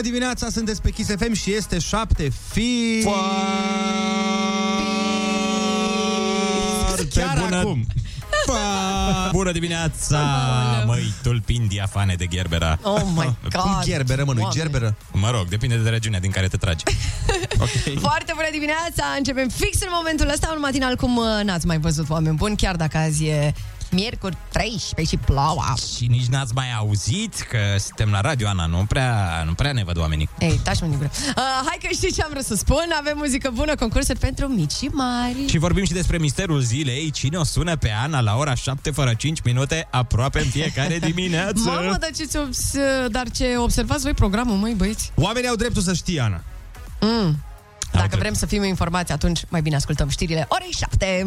Foarte bună dimineața, sunteți pe Kiss FM și este 7 fi... Chiar bună. acum. Bună dimineața, măi, tulpini diafane de gerbera. Oh my God. Cum gerberă, mă, nu Doamne. gerberă? Mă rog, depinde de regiunea din care te tragi. Foarte bună dimineața! Începem fix în momentul ăsta un matinal cum uh, n-ați mai văzut oameni buni, chiar dacă azi e miercuri 13 și ploua. Și nici n-ați mai auzit că suntem la radio, Ana, nu prea, nu prea ne văd oamenii. Ei, taci mă din gură. Uh, hai că știi ce am vrut să spun. Avem muzică bună, concursuri pentru mici și mari. Și vorbim și despre misterul zilei. Cine o sună pe Ana la ora 7 fără 5 minute, aproape în fiecare dimineață. Mamă, dar ce, obs- dar ce observați voi programul, măi, băieți? Oamenii au dreptul să știe, Ana. Mm. Dacă drept. vrem să fim informați, atunci mai bine ascultăm știrile orei 7.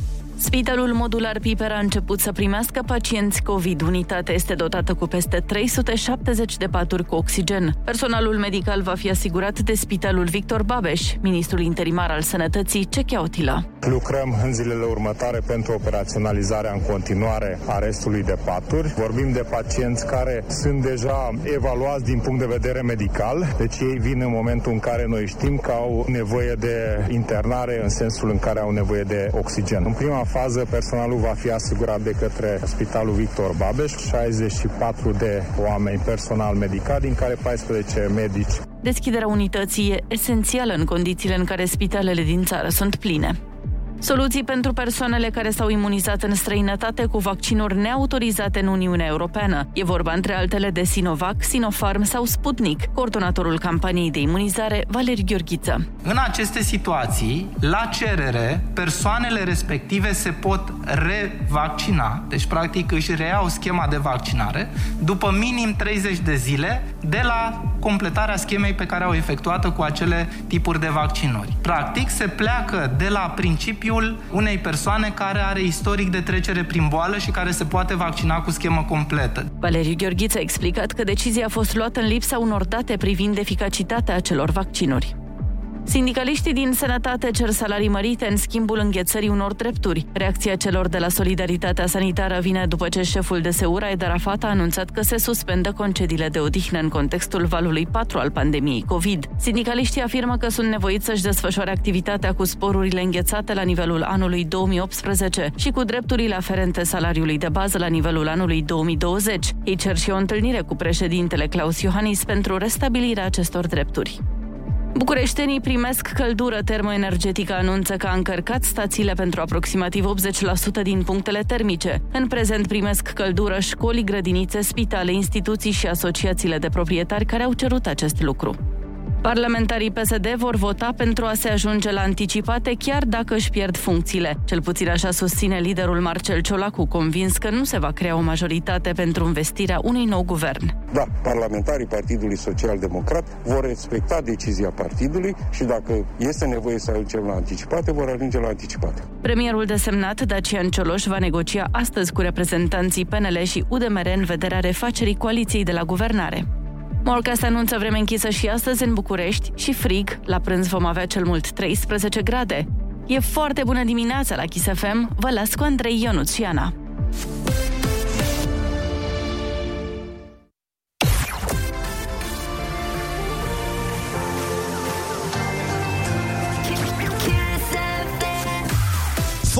Spitalul modular Piper a început să primească pacienți COVID. Unitatea este dotată cu peste 370 de paturi cu oxigen. Personalul medical va fi asigurat de Spitalul Victor Babeș, ministrul interimar al sănătății, Cechea Otila. Lucrăm în zilele următoare pentru operaționalizarea în continuare a restului de paturi. Vorbim de pacienți care sunt deja evaluați din punct de vedere medical, deci ei vin în momentul în care noi știm că au nevoie de internare în sensul în care au nevoie de oxigen. În prima fază, personalul va fi asigurat de către Spitalul Victor Babeș, 64 de oameni personal medical, din care 14 medici Deschiderea unității e esențială în condițiile în care spitalele din țară sunt pline. Soluții pentru persoanele care s-au imunizat în străinătate cu vaccinuri neautorizate în Uniunea Europeană. E vorba între altele de Sinovac, Sinopharm sau Sputnik. Coordonatorul campaniei de imunizare, Valeriu Gheorghiță. În aceste situații, la cerere, persoanele respective se pot revaccina, deci practic își reiau schema de vaccinare, după minim 30 de zile de la completarea schemei pe care au efectuat-o cu acele tipuri de vaccinuri. Practic, se pleacă de la principiul unei persoane care are istoric de trecere prin boală și care se poate vaccina cu schemă completă. Valeriu Gheorghiță a explicat că decizia a fost luată în lipsa unor date privind eficacitatea acelor vaccinuri. Sindicaliștii din sănătate cer salarii mărite în schimbul înghețării unor drepturi. Reacția celor de la Solidaritatea Sanitară vine după ce șeful de Seura, Ed Arafat, a anunțat că se suspendă concediile de odihnă în contextul valului 4 al pandemiei COVID. Sindicaliștii afirmă că sunt nevoiți să-și desfășoare activitatea cu sporurile înghețate la nivelul anului 2018 și cu drepturile aferente salariului de bază la nivelul anului 2020. Ei cer și o întâlnire cu președintele Claus Iohannis pentru restabilirea acestor drepturi. Bucureștenii primesc căldură termoenergetică, anunță că a încărcat stațiile pentru aproximativ 80% din punctele termice. În prezent primesc căldură școli, grădinițe, spitale, instituții și asociațiile de proprietari care au cerut acest lucru. Parlamentarii PSD vor vota pentru a se ajunge la anticipate chiar dacă își pierd funcțiile. Cel puțin așa susține liderul Marcel Ciolacu, convins că nu se va crea o majoritate pentru investirea unui nou guvern. Da, parlamentarii Partidului Social Democrat vor respecta decizia partidului și dacă este nevoie să ajungem la anticipate, vor ajunge la anticipate. Premierul desemnat, Dacian Cioloș, va negocia astăzi cu reprezentanții PNL și UDMR în vederea refacerii coaliției de la guvernare. Morcast anunță vreme închisă și astăzi în București și frig. La prânz vom avea cel mult 13 grade. E foarte bună dimineața la Kiss FM. Vă las cu Andrei Ionuț și Ana.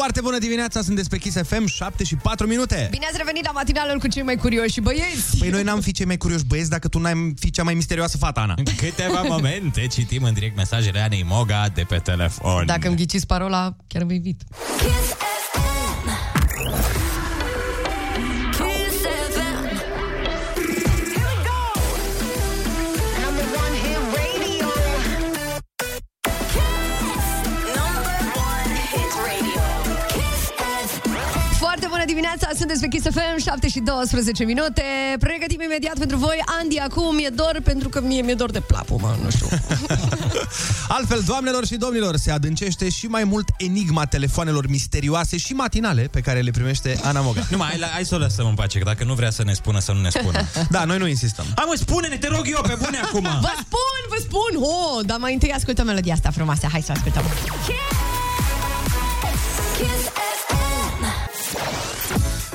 Foarte bună dimineața, sunteți pe Kiss FM, 7 și 4 minute. Bine ați revenit la matinalul cu cei mai curioși băieți! Păi noi n-am fi cei mai curioși băieți dacă tu n-ai fi cea mai misterioasă fată, Ana. În câteva momente citim în direct mesajele Anei Moga de pe telefon. Dacă îmi ghiciți parola, chiar vă invit. Kiss FM. Dimineața, sunteți pe Kiss FM, 7 și 12 minute. Pregătim imediat pentru voi. Andy, acum mi-e dor pentru că mie mi-e dor de plapul, mă, nu știu. Altfel, doamnelor și domnilor, se adâncește și mai mult enigma telefoanelor misterioase și matinale pe care le primește Ana Moga. Nu mai, hai, hai să o lăsăm în pace, că dacă nu vrea să ne spună, să nu ne spună. Da, noi nu insistăm. Hai mă, spune-ne, te rog eu, pe bune acum! Vă spun, vă spun! Oh, dar mai întâi ascultăm melodia asta frumoasă. Hai să o ascultăm. Kiss FM.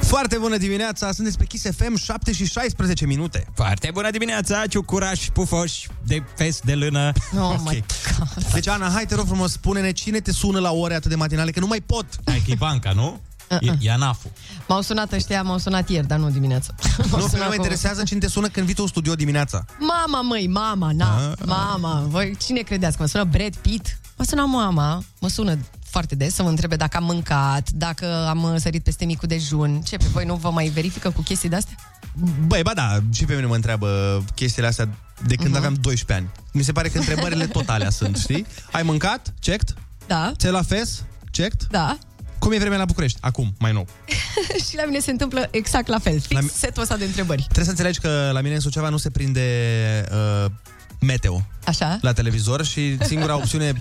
Foarte bună dimineața, sunteți pe Kiss FM, 7 și 16 minute. Foarte bună dimineața, ciucurași, pufoși, de fes de lână. Oh Ok. my God. Deci, Ana, hai te rog frumos, spune-ne cine te sună la ore atât de matinale, că nu mai pot. Hai că e banca, nu? E, e ANAF-ul. M-au sunat ăștia, m-au sunat ieri, dar nu dimineața. M-au Nu, pe sunat mine mă cu- interesează cine te sună când vii tu în studio dimineața. Mama, măi, mama, na, Ah. mama. Voi cine credeți că mă sună Brad Pitt? Mă sună mama, mă sună foarte des să mă întrebe dacă am mâncat, dacă am uh, sărit peste micul dejun. Ce, pe voi nu vă mai verifică cu chestii de-astea? Băi, ba da, și pe mine mă întreabă chestiile astea de când Mhm. aveam 12 ani. Mi se pare că întrebările totale sunt, știi? Ai mâncat? Checked? Da, Ți-ai la fes? Checked? da. Cum e vremea la București? Acum, mai nou. și la mine se întâmplă exact la fel. Fix La la mi- setul ăsta de întrebări. Trebuie să înțelegi că la mine în Suceava nu se prinde uh, meteo Așa? la televizor și singura opțiune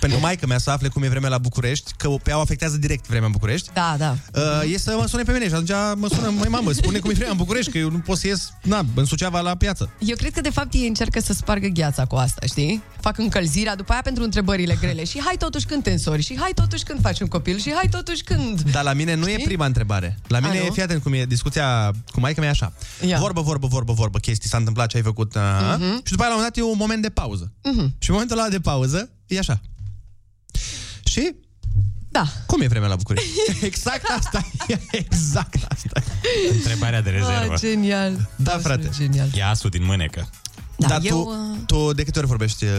pentru maică mea să afle cum e vremea la București, că pe ea o afectează direct vremea în București, Da, da. uh, e să mă sune pe mine și atunci mă sună, mai mamă, spune cum e vremea în București, că eu nu pot să ies, na, în Suceava la piață. Eu cred că de fapt ei încearcă să spargă gheața cu asta, știi? Fac încălzirea după aia pentru întrebările grele și hai totuși când te însori și hai totuși când faci un copil și hai totuși când... Dar la mine nu e Știi? prima întrebare. La mine A, e, nu? fii atent cum e discuția cu maica mea așa. Ia. Vorbă, vorbă, vorbă, vorbă, chestii, s-a întâmplat ce ai făcut. Uh, Mhm. Și după aia la un moment dat e un moment de pauză. Și în momentul ăla de pauză e așa. Și Da. cum e vremea la București? exact asta e. Exact asta e. Întrebarea de rezervă. Ah, genial. Da, frate. Genial. E asul din mânecă. Da, Dar eu, tu, uh, tu de câte ori vorbești uh,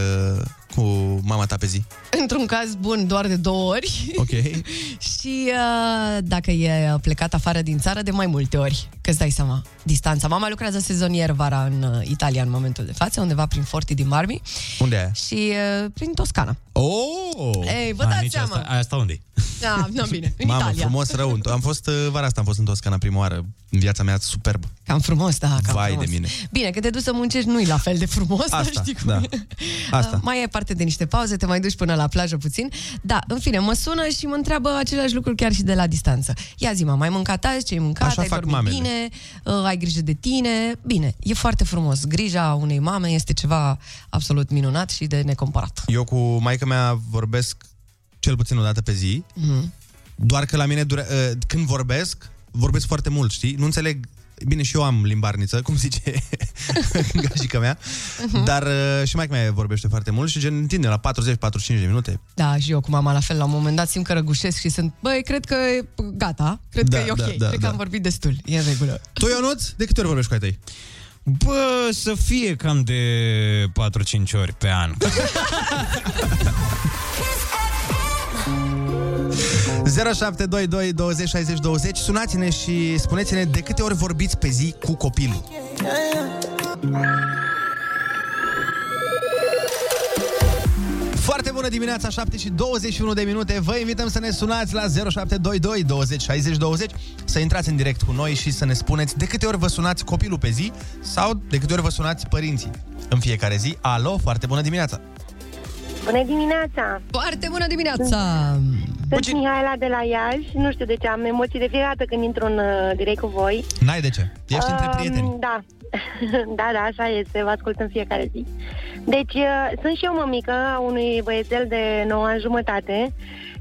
cu mama ta pe zi? într-un caz bun, doar de două ori. Ok. și uh, dacă e plecat afară din țară, de mai multe ori. Că îți dai seama, distanța. Mama lucrează sezonier vara în uh, Italia în momentul de față, undeva prin Forti din Marmi Unde e? și uh, prin Toscana. Oh! Ei, vă A, dați nici seama. Asta, asta unde Da, nu, bine, în Mamă, Italia. frumos rău. Am fost, uh, vara asta am fost în Toscana prima oară. În viața mea superb. Cam frumos, da, cam Vai frumos. de mine. Bine, că te duci să muncești nu e la fel de frumos, dar Asta, știi cum da. e. Asta. Uh, Mai ai parte de niște pauze, te mai duci până la plajă puțin. Da, în fine, mă sună și mă întreabă același lucru chiar și de la distanță. Ia zi, mă, mai mâncat azi? Ce ai mâncat? Așa ai fac dormit mamele. bine? Uh, ai grijă de tine? Bine, e foarte frumos. Grija unei mame este ceva absolut minunat și de necomparat. Eu cu maica mea vorbesc cel puțin o dată pe zi, Mhm. doar că la mine, dure, uh, când vorbesc, vorbesc foarte mult, știi? Nu înțeleg, bine, și eu am limbarniță, cum zice gașica mea, Mhm. dar uh, și maica mea vorbește foarte mult și gen întinde la 40-45 de minute. Da, și eu cu mama la fel, la un moment dat simt că răgușesc și sunt, băi, cred că e gata, cred Da, că e ok, da, da, cred da. că am vorbit destul, e în regulă. Tu, Ionuț, de câte ori vorbești cu ai tăi? Bă, să fie cam de 4-5 ori pe an. 0722 20 60 20 Sunați-ne și spuneți-ne de câte ori vorbiți pe zi cu copilul. Foarte bună dimineața, 7 și 21 de minute. Vă invităm să ne sunați la 0722 20 60 20 să intrați în direct cu noi și să ne spuneți de câte ori vă sunați copilul pe zi sau de câte ori vă sunați părinții în fiecare zi. Alo, foarte bună dimineața! Bună dimineața! Foarte bună dimineața! Sunt Mihaela de la Iași. Nu știu de ce am emoții de fiecare dată când intru în uh, direct cu voi. N-ai de ce? Ești între Um, prieteni. Da. da, da, așa este. Vă ascult în fiecare zi. Deci, uh, sunt și eu mămică a unui băiețel de 9 ani jumătate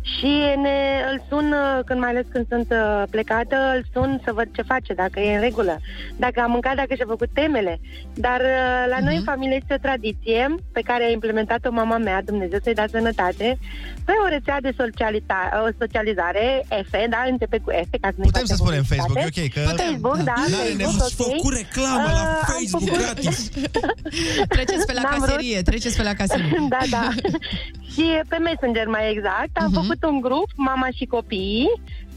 și ne, îl sun, uh, când mai ales când sunt uh, plecată, îl sun să văd ce face, dacă e în regulă, dacă a mâncat, dacă și-a făcut temele. Dar uh, la noi în familie este o tradiție pe care a implementat-o mama mea, Dumnezeu să-i dea sănătate, pe o rețea de socialita- o socializare, F, da, începe cu F, ca să ne Putem să spunem Facebook, e ok, că... Facebook, da, N-are Facebook, nevoie. ok. făcut reclamă la Uh, am Facebook făcut- gratis. Treceți pe la N-am vrut. caserie, treceți pe la caserie. da, da. și pe Messenger mai exact. Am Mhm. făcut un grup, mama și copiii,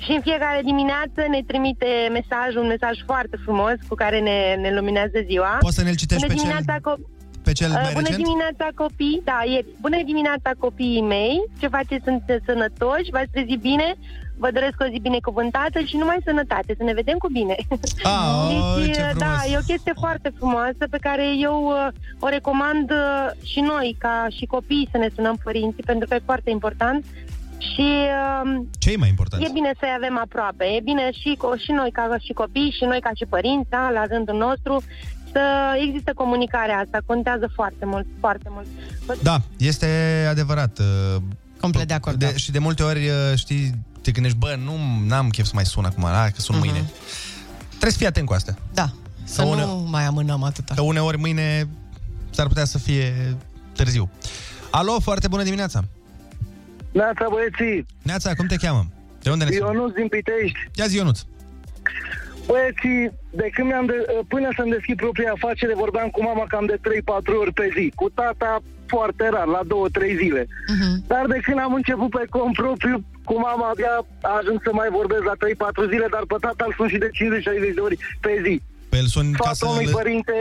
și în fiecare dimineață ne trimite mesaj, un mesaj foarte frumos cu care ne, ne luminează ziua. Poți să ne-l citești Bună pe cel... dimineața, co- Pe cel Uh, mai Bună recent? dimineața copii, da, ieri. Bună dimineața copiii mei, ce faceți, sunteți sănătoși, v-ați trezit bine, vă doresc o zi binecuvântată și numai sănătate, să ne vedem cu bine. Ah, deci, ce uh, frumos. da, e o chestie foarte frumoasă pe care eu uh, o recomand uh, și noi, ca și copii, să ne sunăm părinții, pentru că e foarte important. Și uh, Ce e mai important? E bine să-i avem aproape. E bine și, co- și noi ca și copii și noi ca și părinți, da, la rândul nostru, să există comunicarea asta. Contează foarte mult, foarte mult. Da, este adevărat. uh, Complet de acord, De, da. Și de multe ori, uh, știi, te gândești, bă, nu n-am chef să mai sun acum, hai că sun mâine. Trebuie să fii atent cu asta. Da, să Că nu une- mai amânăm atâta. Că uneori mâine s-ar putea să fie târziu. Alo, foarte bună dimineața! Neața, băieții! Neața, cum te cheamă? De unde ne suni? Ionuț din Pitești. Ia zi, Ionuț. Băieții, de când mi-am de, până să-mi deschid propria afacere, vorbeam cu mama cam de 3-4 ori pe zi. Cu tata foarte rar, la 2-3 zile. Mhm. Dar de când am început pe cont propriu, cu mama abia ajung să mai vorbesc la 3-4 zile, dar pe tata îl sun și de 50-60 de ori pe zi. Pe el sun ca Sfatul unui să-l, părinte...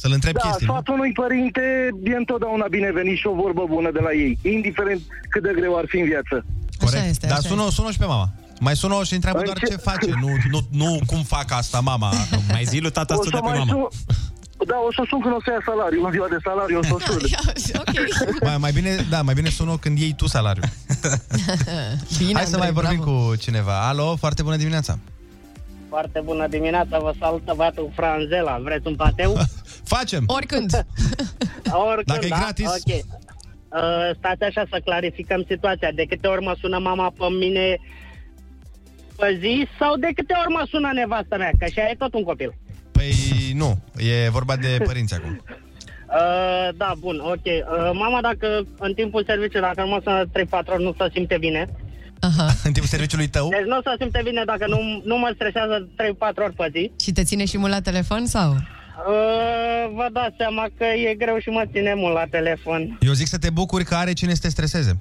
să-l întreb Da, chestii, nu? sfatul unui părinte e întotdeauna binevenit și o vorbă bună de la ei, indiferent cât de greu ar fi în viață. Corect. este, Dar așa sună, sună și pe mama. Mai sună și întreabă doar ce face, nu, nu, nu cum fac asta mama. Mai zi lui tata O să să dă pe mai mama. sun... Da, o să sun când o să ia salariu, în ziua de salariu o să o sun. ok. Mai, mai bine, da, mai bine sună când iei tu salariu. Bine, Hai să Andrei, mai vorbim bravo. cu cineva. Alo, foarte bună dimineața. Foarte bună dimineața, vă salută băiatul Franzela. Vreți un pateu? Facem! Oricând. Oricând, Dacă e da? gratis. Ok. Uh, stați așa să clarificăm situația. De câte ori mă sună mama pe mine pe zi sau de câte ori mă sună nevastă mea? Că așa e tot un copil. Păi nu, e vorba de părinți acum. Uh, da, bun, ok. Uh, mama, dacă în timpul serviciului, dacă nu mă sună 3-4 ori, nu se simte bine. Aha. În timpul serviciului tău? Deci nu se simte bine dacă nu, nu mă stresează 3-4 ori pe zi. Și te ține și mult la telefon sau? Uh, vă dați seama că e greu și mă ține mult la telefon. Eu zic să te bucuri că are cine să te streseze.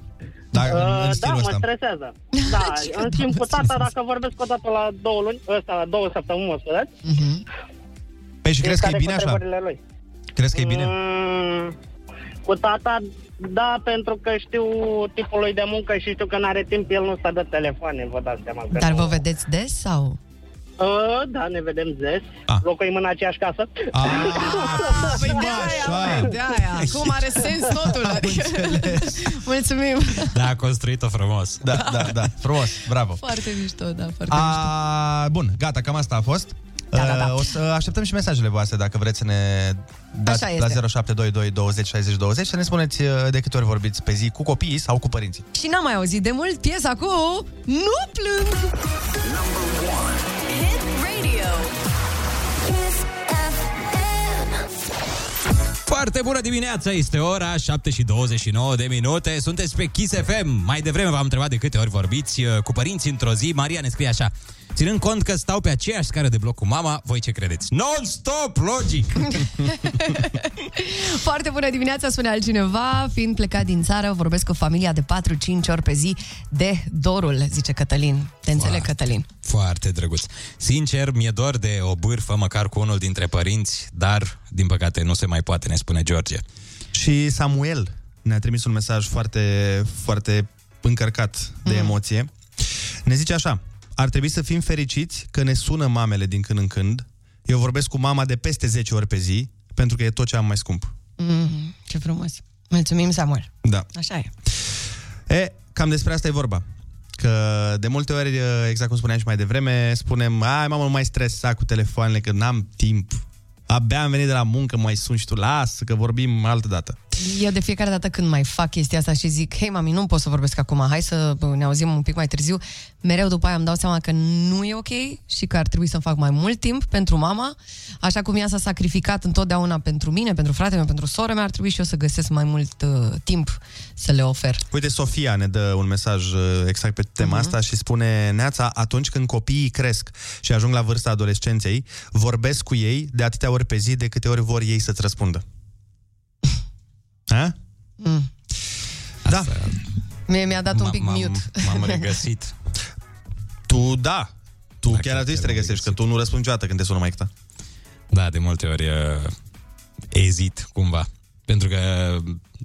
Da, în Uh, da, stilul mă ăsta. stresează. Da, în schimb cu tata, dacă vorbesc o dată la două luni, ăsta la două săptămâni, mă scuzați, Păi și crezi că e fiecare bine cu așa? întrebările lui. Crezi că e bine? Mm, cu tata, da, pentru că știu tipul lui de muncă și știu că n-are timp, el nu stă de telefoane, vă dați seama. Că Dar nu. vă vedeți des sau? Uh, da, ne vedem zes. Ah. Locuim în aceeași casă. Ah, Păi mă, de aia, așa. măi, de aia. Acum are sens totul. Adică... Mulțumim. Da, a construit-o frumos. Da, da, da, frumos, bravo. Foarte mișto, da, foarte mișto. A, bun, gata, cam asta a fost. Da, da, da. Uh, O să așteptăm și mesajele voastre dacă vreți să ne dați Așa la este. 0722 20 60 20 să ne spuneți uh, de câte ori vorbiți pe zi cu copiii sau cu părinții. Și n-am mai auzit de mult piesa cu Nu plâng! Hit radio. Kiss FM. Foarte bună dimineața, este ora 7 și 29 de minute. Sunteți pe Kiss FM. Mai devreme v-am întrebat de câte ori vorbiți uh, cu părinții într-o zi. Maria ne scrie așa. Ținând cont că stau pe aceeași scară de bloc cu mama, voi ce credeți? Non-stop, logic! Foarte bună dimineața, spune altcineva. Fiind plecat din țară, vorbesc cu familia de 4-5 ori pe zi de dorul, zice Cătălin. Te înțeleg, Cătălin. Foarte drăguț. Sincer, mi-e dor de o bârfă măcar cu unul dintre părinți, dar, din păcate, nu se mai poate, ne spune George. Și Samuel ne-a trimis un mesaj foarte, foarte încărcat de Mm. emoție. Ne zice așa, ar trebui să fim fericiți că ne sună mamele din când în când. Eu vorbesc cu mama de peste 10 ori pe zi, pentru că e tot ce am mai scump. Mm, ce frumos. Mulțumim, Samuel. Da. Așa e. E, cam despre asta e vorba. Că de multe ori, exact cum spuneam și mai devreme, spunem, ai mamă, nu mai stresa cu telefoanele, că n-am timp. Abia am venit de la muncă, mai sun și tu, lasă, că vorbim altă dată. Eu de fiecare dată când mai fac chestia asta și zic, hei mami, nu pot să vorbesc acum, hai să ne auzim un pic mai târziu, mereu după aia îmi dau seama că nu e ok și că ar trebui să-mi fac mai mult timp pentru mama, așa cum ea s-a sacrificat întotdeauna pentru mine, pentru fratele meu, pentru sora mea, ar trebui și eu să găsesc mai mult uh, timp să le ofer. Uite, Sofia ne dă un mesaj uh, exact pe tema uh-huh. asta și spune Neața, atunci când copiii cresc și ajung la vârsta adolescenței, vorbesc cu ei de atâtea ori pe zi de câte ori vor ei să-ți răspundă. A? Mm. Da. Mie mi-a dat un M- pic m-am- mute. M-am regăsit. Tu, da. Tu Da, chiar ar trebui să te regăsești, că tu nu răspunzi niciodată când te sună mai ta. Da, de multe ori uh, ezit cumva. Pentru că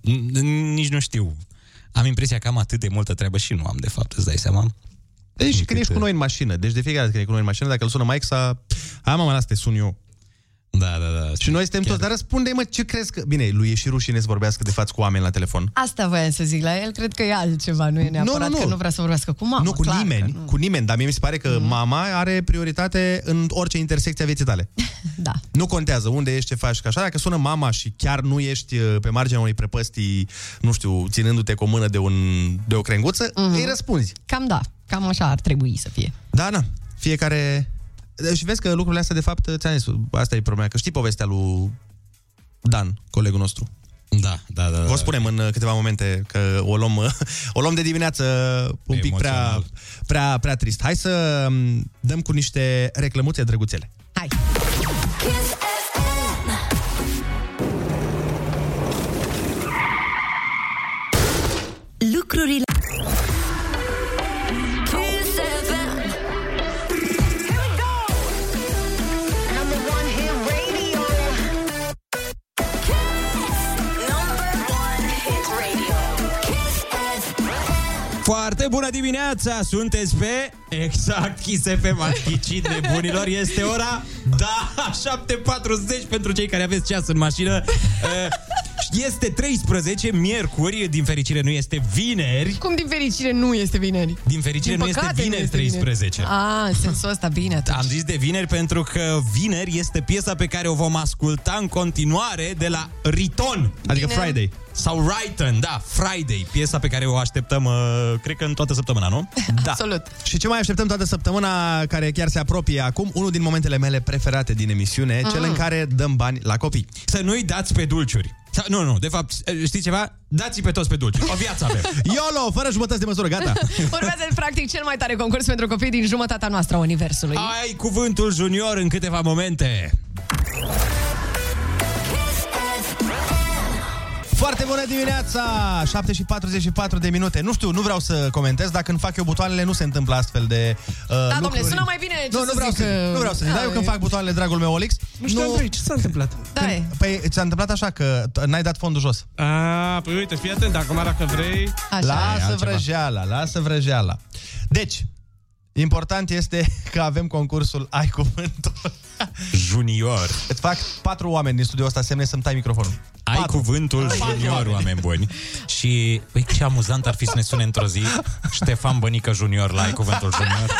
n- n- nici nu știu. Am impresia că am atât de multă treabă și nu am, de fapt, îți dai seama? Deci când ești cu noi în mașină, deci de fiecare dată când ești cu noi în mașină, dacă îl sună Mike sa, hai mama, lasă te sun eu. Da, da, da. Și noi suntem toți, dar răspunde mă, ce crezi că... Bine, lui e și rușine să vorbească de față cu oameni la telefon. Asta voiam să zic la el, cred că e altceva, nu e neapărat nu, nu. că nu vrea să vorbească cu mama. nu cu clar nimeni, că nu. cu nimeni, dar mie mi se pare că mama are prioritate în orice intersecție a vieții tale. Da. Nu contează unde ești, ce faci, că așa, dacă sună mama și chiar nu ești uh, pe marginea unei prăpăstii, nu știu, ținându-te cu o mână de, un, de o crenguță, Mhm. îi răspunzi. Cam da, cam așa ar trebui să fie. Da, na, fiecare... Și vezi că lucrurile astea, de fapt, ți-am zis, asta e problema, că știi povestea lui Dan, colegul nostru. Da, da, da. Vă spunem în uh, câteva momente că o luăm, uh, o luăm de dimineață un pic prea, Emoțional. prea, prea trist. Hai să um, dăm cu niște reclămuțe drăguțele. Hai! Kiss FM. Lucrurile Foarte bună dimineața! Sunteți pe exact Kiss FM ați ghicit nebunilor. Este ora, da, 7.40 pentru cei care aveți ceas în mașină. Uh, Este 13, miercuri, din fericire nu este vineri. Cum din fericire nu este vineri? Din fericire nu este păcate vineri 13. A, în sensul ăsta, bine atunci. Am zis de vineri pentru că vineri este piesa pe care o vom asculta în continuare de la Riton. Adică Bine. Friday. Sau Riton, da, Friday, piesa pe care o așteptăm, uh, cred că în toată săptămâna, nu? Da. Absolut. Și ce mai așteptăm toată săptămâna, care chiar se apropie acum, unul din momentele mele preferate din emisiune, Mm. cel în care dăm bani la copii. Să nu-i dați pe dulciuri. Sau, nu, nu, de fapt, știți ceva? Dați-i pe toți pe dulciuri. O viață avem. YOLO, fără jumătăți de măsură, gata. Urmează, practic, cel mai tare concurs pentru copii din jumătatea noastră a Universului. Ai cuvântul junior în câteva momente. Foarte bună dimineața! 7 și 44 de minute. Nu știu, nu vreau să comentez. Dacă îmi fac eu butoanele, nu se întâmplă astfel de uh, Da, lucruri. domnule, sună mai bine ce Nu, să nu vreau zic, să, că- nu vreau să zic. Dar eu Da, când e- fac butoanele, dragul meu Olix, Nu știu, Andrei, ce s-a întâmplat? Da, e. Păi, ți-a întâmplat așa că t- n-ai dat fondul jos. A, păi uite, fii atent, acum dacă vrei... Așa. lasă altceva. vrăjeala, lasă vrăjeala. Deci, important este că avem concursul Ai Cuvântul. Junior. Îți fac patru oameni din studioul ăsta semne să-mi tai microfonul. Ai Patru. cuvântul junior, oameni buni. Și, păi, ce amuzant ar fi să ne sune într-o zi Ștefan Bănică junior la Ai cuvântul junior.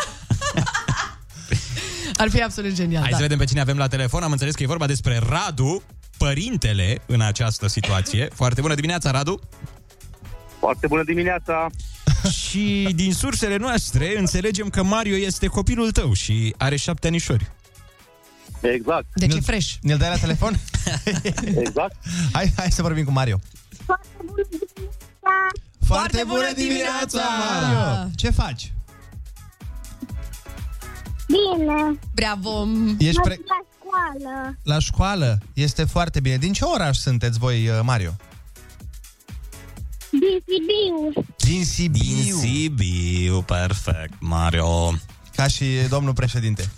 Ar fi absolut genial, Hai da. să vedem pe cine avem la telefon. Am înțeles că e vorba despre Radu, părintele în această situație. Foarte bună dimineața, Radu. Foarte bună dimineața! Și din sursele noastre înțelegem că Mario este copilul tău și are șapte anișori. Exact, Deci e fresh. Ne-l dai la telefon? exact. hai, hai să vorbim cu Mario. Foarte bună dimineața! Mario! Ce faci? Bine, Bravo! Ești mă pre... duc la școală. la școală? Este foarte bine. Din ce oraș sunteți voi, uh, Mario? Din Sibiu. Din Sibiu. Din Sibiu, perfect, Mario. Ca și domnul președinte.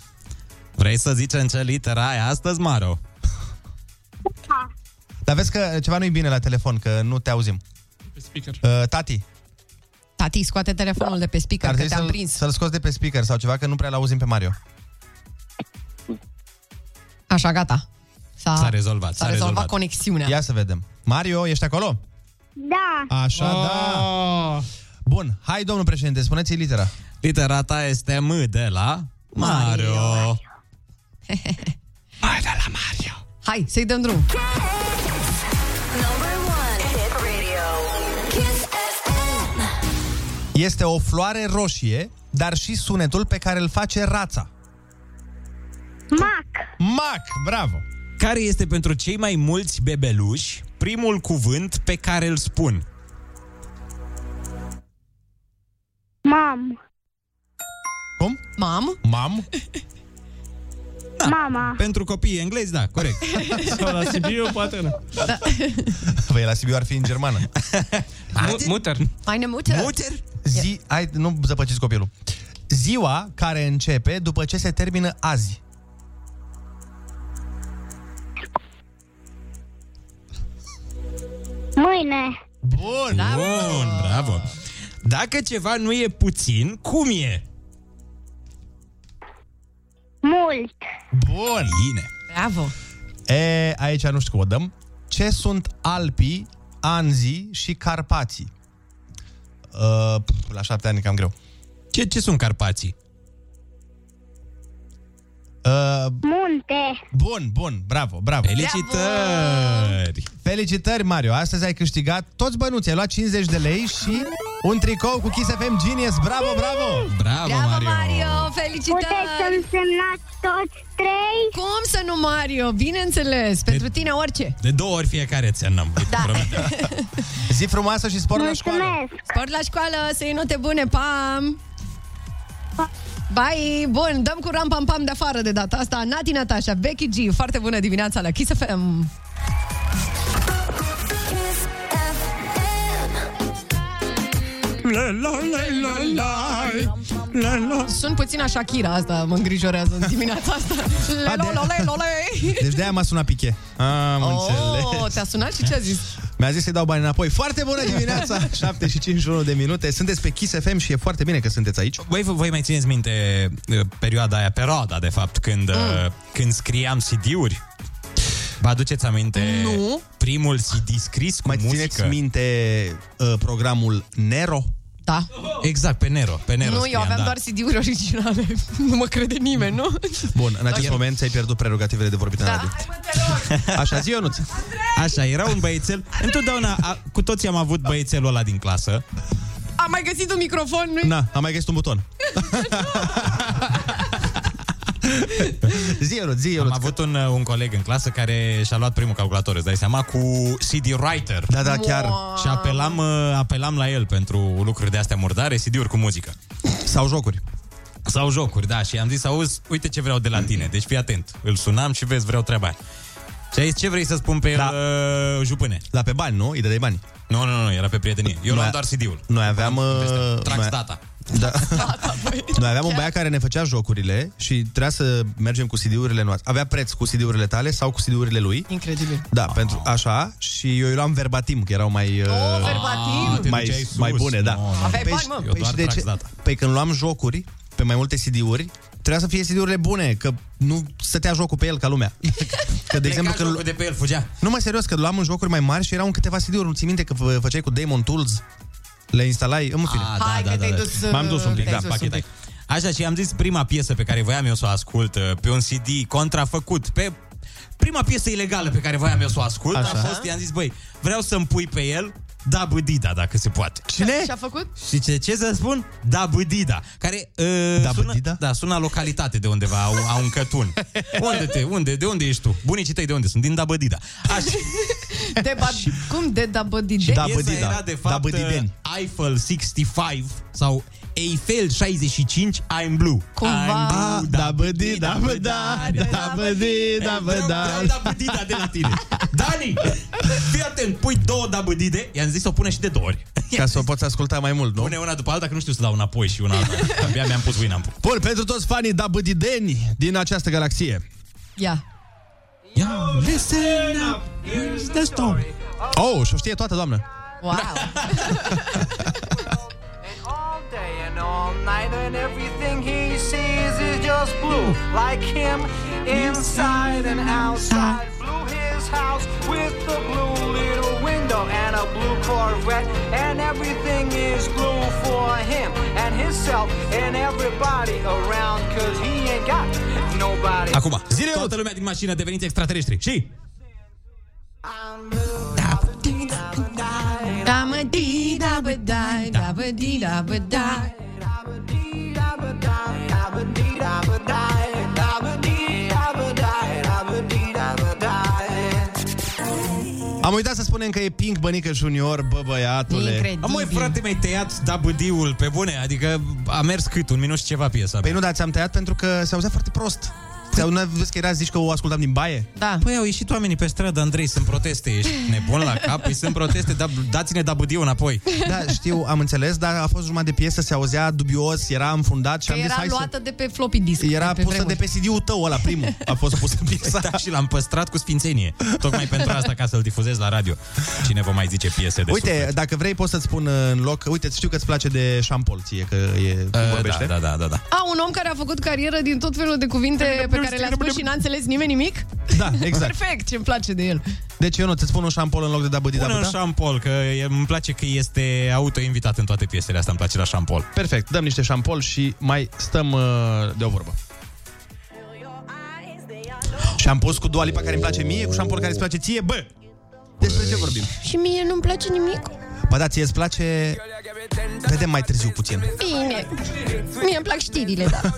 Vrei să zici în ce litera ai astăzi, Mario? Da. Dar vezi că ceva nu-i bine la telefon, că nu te auzim. Pe speaker. Uh, tati, Tati, scoate telefonul de pe speaker, ar că trebui te-am să-l, prins. să-l scoți de pe speaker sau ceva, că nu prea l-auzim pe Mario. Așa, gata. S-a, S-a rezolvat, S-a s-a rezolvat rezolvat. conexiunea. Ia să vedem. Mario, ești acolo? Da. Așa, da. Oh. Bun, hai, domnul președinte, spuneți litera. Litera ta este M de la Mario. Mario. Hai de la Mario. Hai, să-i dăm drum. Number one hit radio. Kiss FM. Este o floare roșie, dar și sunetul pe care îl face rața. Mac. Mac, bravo! Care este pentru cei mai mulți bebeluși primul cuvânt pe care îl spun? Mam. Cum? Mam? Mam? Mama. Pentru copiii englezi, da, corect. Sau la Sibiu, poate nu. Păi la Sibiu ar fi în germană. Mu- Mutter. Meine Mutter. Mutter? Zi, hai, nu zăpăciți copilul. Ziua care începe după ce se termină azi. Mâine. Bun! Bun, bravo. Dacă ceva nu e puțin, cum e? Mult. Bun! Bine. Bravo. E, aici nu știu cum o dăm. Ce sunt Alpii, Anzii și Carpații? Uh, pf, la șapte ani e cam greu. Ce, ce sunt Carpații? Uh, Munte. bun, bun, bravo, bravo. Felicitări! Felicitări, Mario. Astăzi ai câștigat toți bănuții. Ai luat 50 de lei și un tricou cu Kiss FM Genius. Bravo, bravo! Bravo, Bravo, Mario! Mario! Puteți Felicitări! să-mi semnați toți trei? Cum să nu, Mario? Bineînțeles, pentru tine orice. De două ori fiecare ți semnăm. Da. Zi frumoasă și spor la școală. Mulțumesc. Sport la școală, să iei note bune, pam! Bye! Bun, dăm cu ram pam pam de afară de data asta. Nati Natasha, Becky G, foarte bună dimineața la Kiss FM. La, la, la, la, la, la, la. Sunt puțin așa Shakira asta, mă îngrijorează în dimineața asta. A, de- Lele, lele. Deci de-aia m-a sunat Piche. Am Oh, înțeles. te-a sunat și ce a zis? Mi-a zis să-i dau bani înapoi. Foarte bună dimineața! 7 și 51 de minute. Sunteți pe Kiss FM și e foarte bine că sunteți aici. Voi, voi mai țineți minte uh, perioada aia, perioada de fapt, când, mm. când scriam CD-uri? Vă aduceți aminte Nu. primul CD scris cu Mai muzică? țineți minte uh, programul Nero? Da. Exact, pe Nero. Pe Nero nu, eu scriam, aveam da. doar CD-uri originale. nu mă crede nimeni, nu? Bun, în acest Ok. moment ți-ai pierdut prerogativele de vorbit în Da. radio. Așa, zi Ionuț. Așa, era un băiețel. Întotdeauna, a, cu toții am avut băiețelul ăla din clasă. Am mai găsit un microfon, nu Na, am mai găsit un buton. zi Ionuț, zi Am Ionuț. avut un, uh, un coleg în clasă care și-a luat primul calculator, îți dai seama, cu CD Writer. Da, da, chiar. Și apelam, uh, apelam la el pentru lucruri de astea murdare, CD-uri cu muzică. Sau jocuri. Sau jocuri, da. Și am zis, auzi, uite ce vreau de la tine. Deci fii atent. Îl sunam și vezi, vreau treaba aia. Și a zis, ce vrei să spun pe el, Da. uh, jupâne? La pe bani, nu? Îi dădeai bani. Nu, nu, nu, era pe prietenie. Eu luam doar CD-ul. Noi aveam... Uh, Trax noi- data. Da. Noi aveam un băiat care ne făcea jocurile și trebuia să mergem cu CD-urile noastre. Avea preț cu CD-urile tale sau cu CD-urile lui. Incredibil. Da, pentru așa și eu îi luam verbatim, că erau mai uh, Oh, verbatim. te mai, duceai sus. mai bune, da. Nu, nu. Aveai Păi, bani, mă. Eu păi doar și de trax ce? data. Păi când luam jocuri pe mai multe CD-uri, trebuia să fie CD-urile bune, că nu stătea jocul pe el ca lumea. Că, de exemplu, Pleca că jocul de pe el, fugea. nu mai serios, că luam în jocuri mai mari și erau în câteva CD-uri. Nu ți minte că fă- făceai cu Damon Tools? Le instalai? În fine. Ah, Hai că te-ai dus, uh, M-am dus un pic, te-ai da, dus un pachet pic. ai. Așa, și am zis prima piesă pe care voiam eu să o ascult uh, pe un CD contrafăcut, pe prima piesă ilegală pe care voiam eu să o ascult, Așa. a fost, i-am zis, băi, vreau să-mi pui pe el Da Bădida, dacă se poate. Cine? Și-a făcut? Și ce, ce să spun? Da Bădida, care uh, Da sună, Bădida? da, sună la localitate de undeva, a, un- a un cătun. Unde te, unde, de unde ești tu? Bunicii tăi de unde sunt? Din Da Bădida. Așa. De ba... Cum de da bădide? Da, Piesa Bădida. era de Da fapt Bădideni. uh, Eiffel 65 sau Eiffel 65 I'm Blue. Cumva. I'm blue, Ah, da, bădi, da, bă, da, da, bădi, da, bă, Vreau, da. vreau da bădida de la tine. Dani, fii atent, pui două da bădide, i-am zis să o pune și de două ori. Ca să o poți asculta mai mult, nu? Pune una după alta, că nu știu să dau înapoi și una alta. Abia mi-am pus Winamp. Bun, pentru toți fanii da bădideni din această galaxie. Ia. Yo, listen up, here's the story. Oh, și o știe toată, doamnă. Wow. all day and all night, and everything he sees is just blue, like him inside and outside. Blue his house with a blue little window and a blue Corvette, and everything is blue for him and himself and everybody around, cause he ain't got nobody. Acum, zile toată lumea din mașină deveniți extraterestri. Și? Da mă di, da bă dai, da bă di, da bă dai. Am uitat să spunem că e Pink Bănică Junior, bă băiatule. Incredibil. Am mai frate, mi-ai tăiat dabădiul pe bune, adică a mers cât, un minut și ceva piesa. Păi nu, dar ți-am tăiat pentru că se auzea foarte prost. Sau nu vezi că era zici că o ascultam din baie? Da. Păi au ieșit oamenii pe stradă, Andrei, sunt proteste, ești nebun la cap? Păi sunt proteste, da, dați-ne dabudiu înapoi. Da, știu, am înțeles, dar a fost jumătate de piesă, se auzea dubios, era înfundat și Că am zis, era hai să... luată de pe floppy disk. Era pe pusă vremuri. de pe CD-ul tău ăla, primul. A fost pusă piesa. Da, și l-am păstrat cu sfințenie. Tocmai pentru asta, ca să-l difuzez la radio. Cine vă mai zice piese de Uite, suflet? dacă vrei poți să-ți spun în loc, uite, știu că îți place de șampol ție, că e, cum Uh, vorbește. da, da, da, da. A, un om care a făcut carieră din tot felul de cuvinte pe care le-a spus și n-a înțeles nimeni nimic? Da, exact. Perfect, ce-mi place de el. Deci eu nu, ți spun un șampol în loc de dabădi Pune un dabăda? șampol, că e- îmi place că este autoinvitat în toate piesele astea, îmi place la șampol. Perfect, dăm niște șampol și mai stăm uh, de o vorbă. Și am pus cu Dua Lipa care îmi place mie, cu șampol care îți place ție, bă! Despre ce vorbim? Și mie nu-mi place nimic. Ba da, ție îți place... Vedem mai târziu puțin. Bine. Mie îmi plac știrile, da.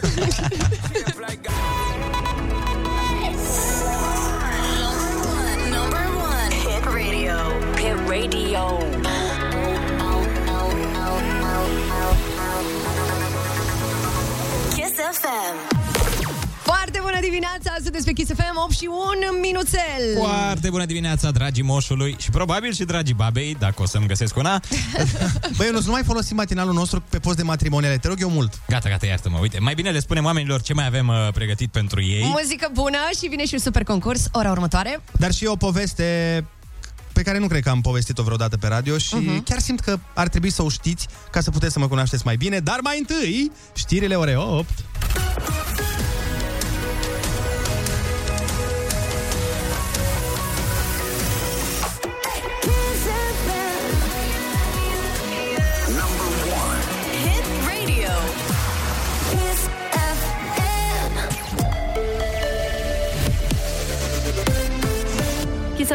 radio. Kiss FM. Foarte bună dimineața, sunteți pe Kiss FM, 8 și 1 minuțel. Foarte bună dimineața, dragii moșului și probabil și dragii babei, dacă o să-mi găsesc una. Băi, nu, nu mai folosim matinalul nostru pe post de matrimoniale, te rog eu mult. Gata, gata, iartă-mă. Uite, mai bine le spunem oamenilor ce mai avem uh, pregătit pentru ei. Muzică bună și vine și un super concurs, ora următoare. Dar și o poveste pe care nu cred că am povestit-o vreodată pe radio și Mhm. uh-huh. chiar simt că ar trebui să o știți ca să puteți să mă cunoașteți mai bine, dar mai întâi, știrile ore 8.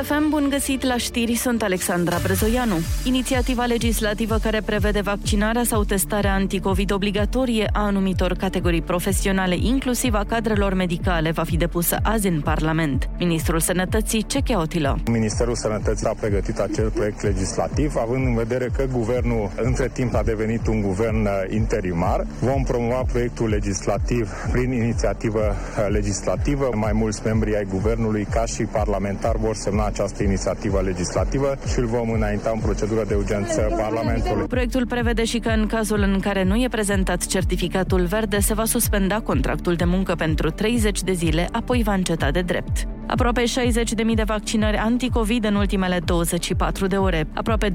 Kiss FM, bun găsit la știri, sunt Alexandra Brezoianu. Inițiativa legislativă care prevede vaccinarea sau testarea anticovid obligatorie a anumitor categorii profesionale, inclusiv a cadrelor medicale, va fi depusă azi în Parlament. Ministrul Sănătății, Ceche Otilă. Ministerul Sănătății a pregătit acel proiect legislativ, având în vedere că guvernul între timp a devenit un guvern uh, interimar. Vom promova proiectul legislativ prin inițiativă uh, legislativă. Mai mulți membri ai guvernului, ca și parlamentari, vor semna această inițiativă legislativă și îl vom înainta în procedură de urgență Parlamentului. Proiectul prevede și că în cazul în care nu e prezentat certificatul verde, se va suspenda contractul de muncă pentru 30 de zile, apoi va înceta de drept. Aproape 60.000 de vaccinări anticovid în ultimele 24 de ore. Aproape 28.000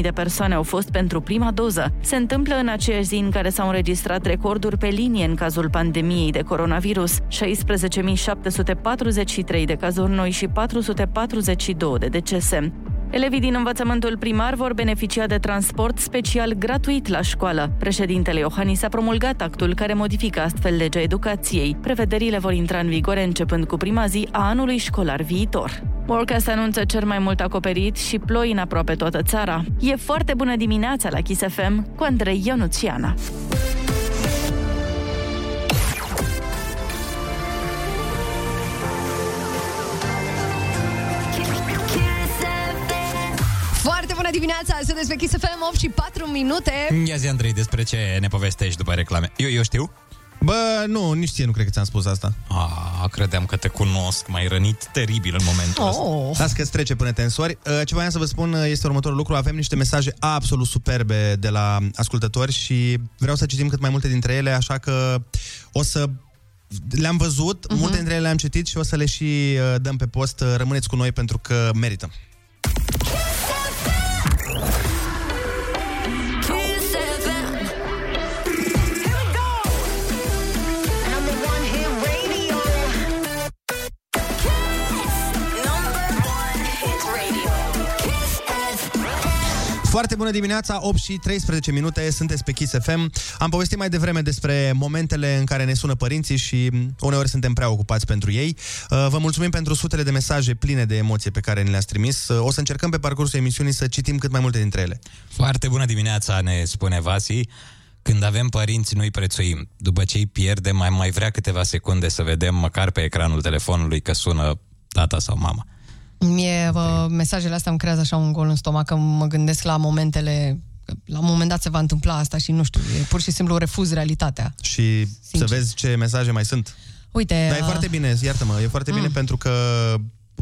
de persoane au fost pentru prima doză. Se întâmplă în aceeași zi în care s-au înregistrat recorduri pe linie în cazul pandemiei de coronavirus. 16.743 de cazuri noi și 442 de decese. Elevii din învățământul primar vor beneficia de transport special gratuit la școală. Președintele Iohannis a promulgat actul care modifică astfel legea educației. Prevederile vor intra în vigoare începând cu prima zi a anului școlar viitor. Morcast anunță cer mai mult acoperit și ploi în aproape toată țara. E foarte bună dimineața la Kiss FM cu Andrei Ionuțiana. Dimineața, sunteți pe Kiss FM, 8 și 4 minute. Ia zi, Andrei, despre ce ne povestești după reclame. Eu, eu știu? Bă, nu, nici ție nu cred că ți-am spus asta. A, credeam că te cunosc, m-ai rănit teribil în momentul ăsta. Oh. Las că îți trece până te însori. Uh, Ce voiam să vă spun uh, este următorul lucru. Avem niște mesaje absolut superbe de la ascultători și vreau să citim cât mai multe dintre ele, așa că o să le-am văzut, uh-huh. multe dintre ele le-am citit și o să le și uh, dăm pe post. Uh, Rămâneți cu noi pentru că merită. Foarte bună dimineața, 8 și 13 minute, sunteți pe Kiss FM. Am povestit mai devreme despre momentele în care ne sună părinții și uneori suntem prea ocupați pentru ei. Uh, Vă mulțumim pentru sutele de mesaje pline de emoție pe care ne le-ați trimis. Uh, O să încercăm pe parcursul emisiunii să citim cât mai multe dintre ele. Foarte bună dimineața, ne spune Vasi. Când avem părinți, nu-i prețuim. După ce îi pierdem, mai, mai vrea câteva secunde să vedem măcar pe ecranul telefonului că sună tata sau mama. Mie uh, mesajele astea îmi creează așa un gol în stomac, că mă gândesc la momentele că la un moment dat se va întâmpla asta și nu știu, e pur și simplu refuz realitatea. Și Sincer. să vezi ce mesaje mai sunt. Uite, Dar e uh, foarte bine, iartă-mă, e foarte bine Mm. pentru că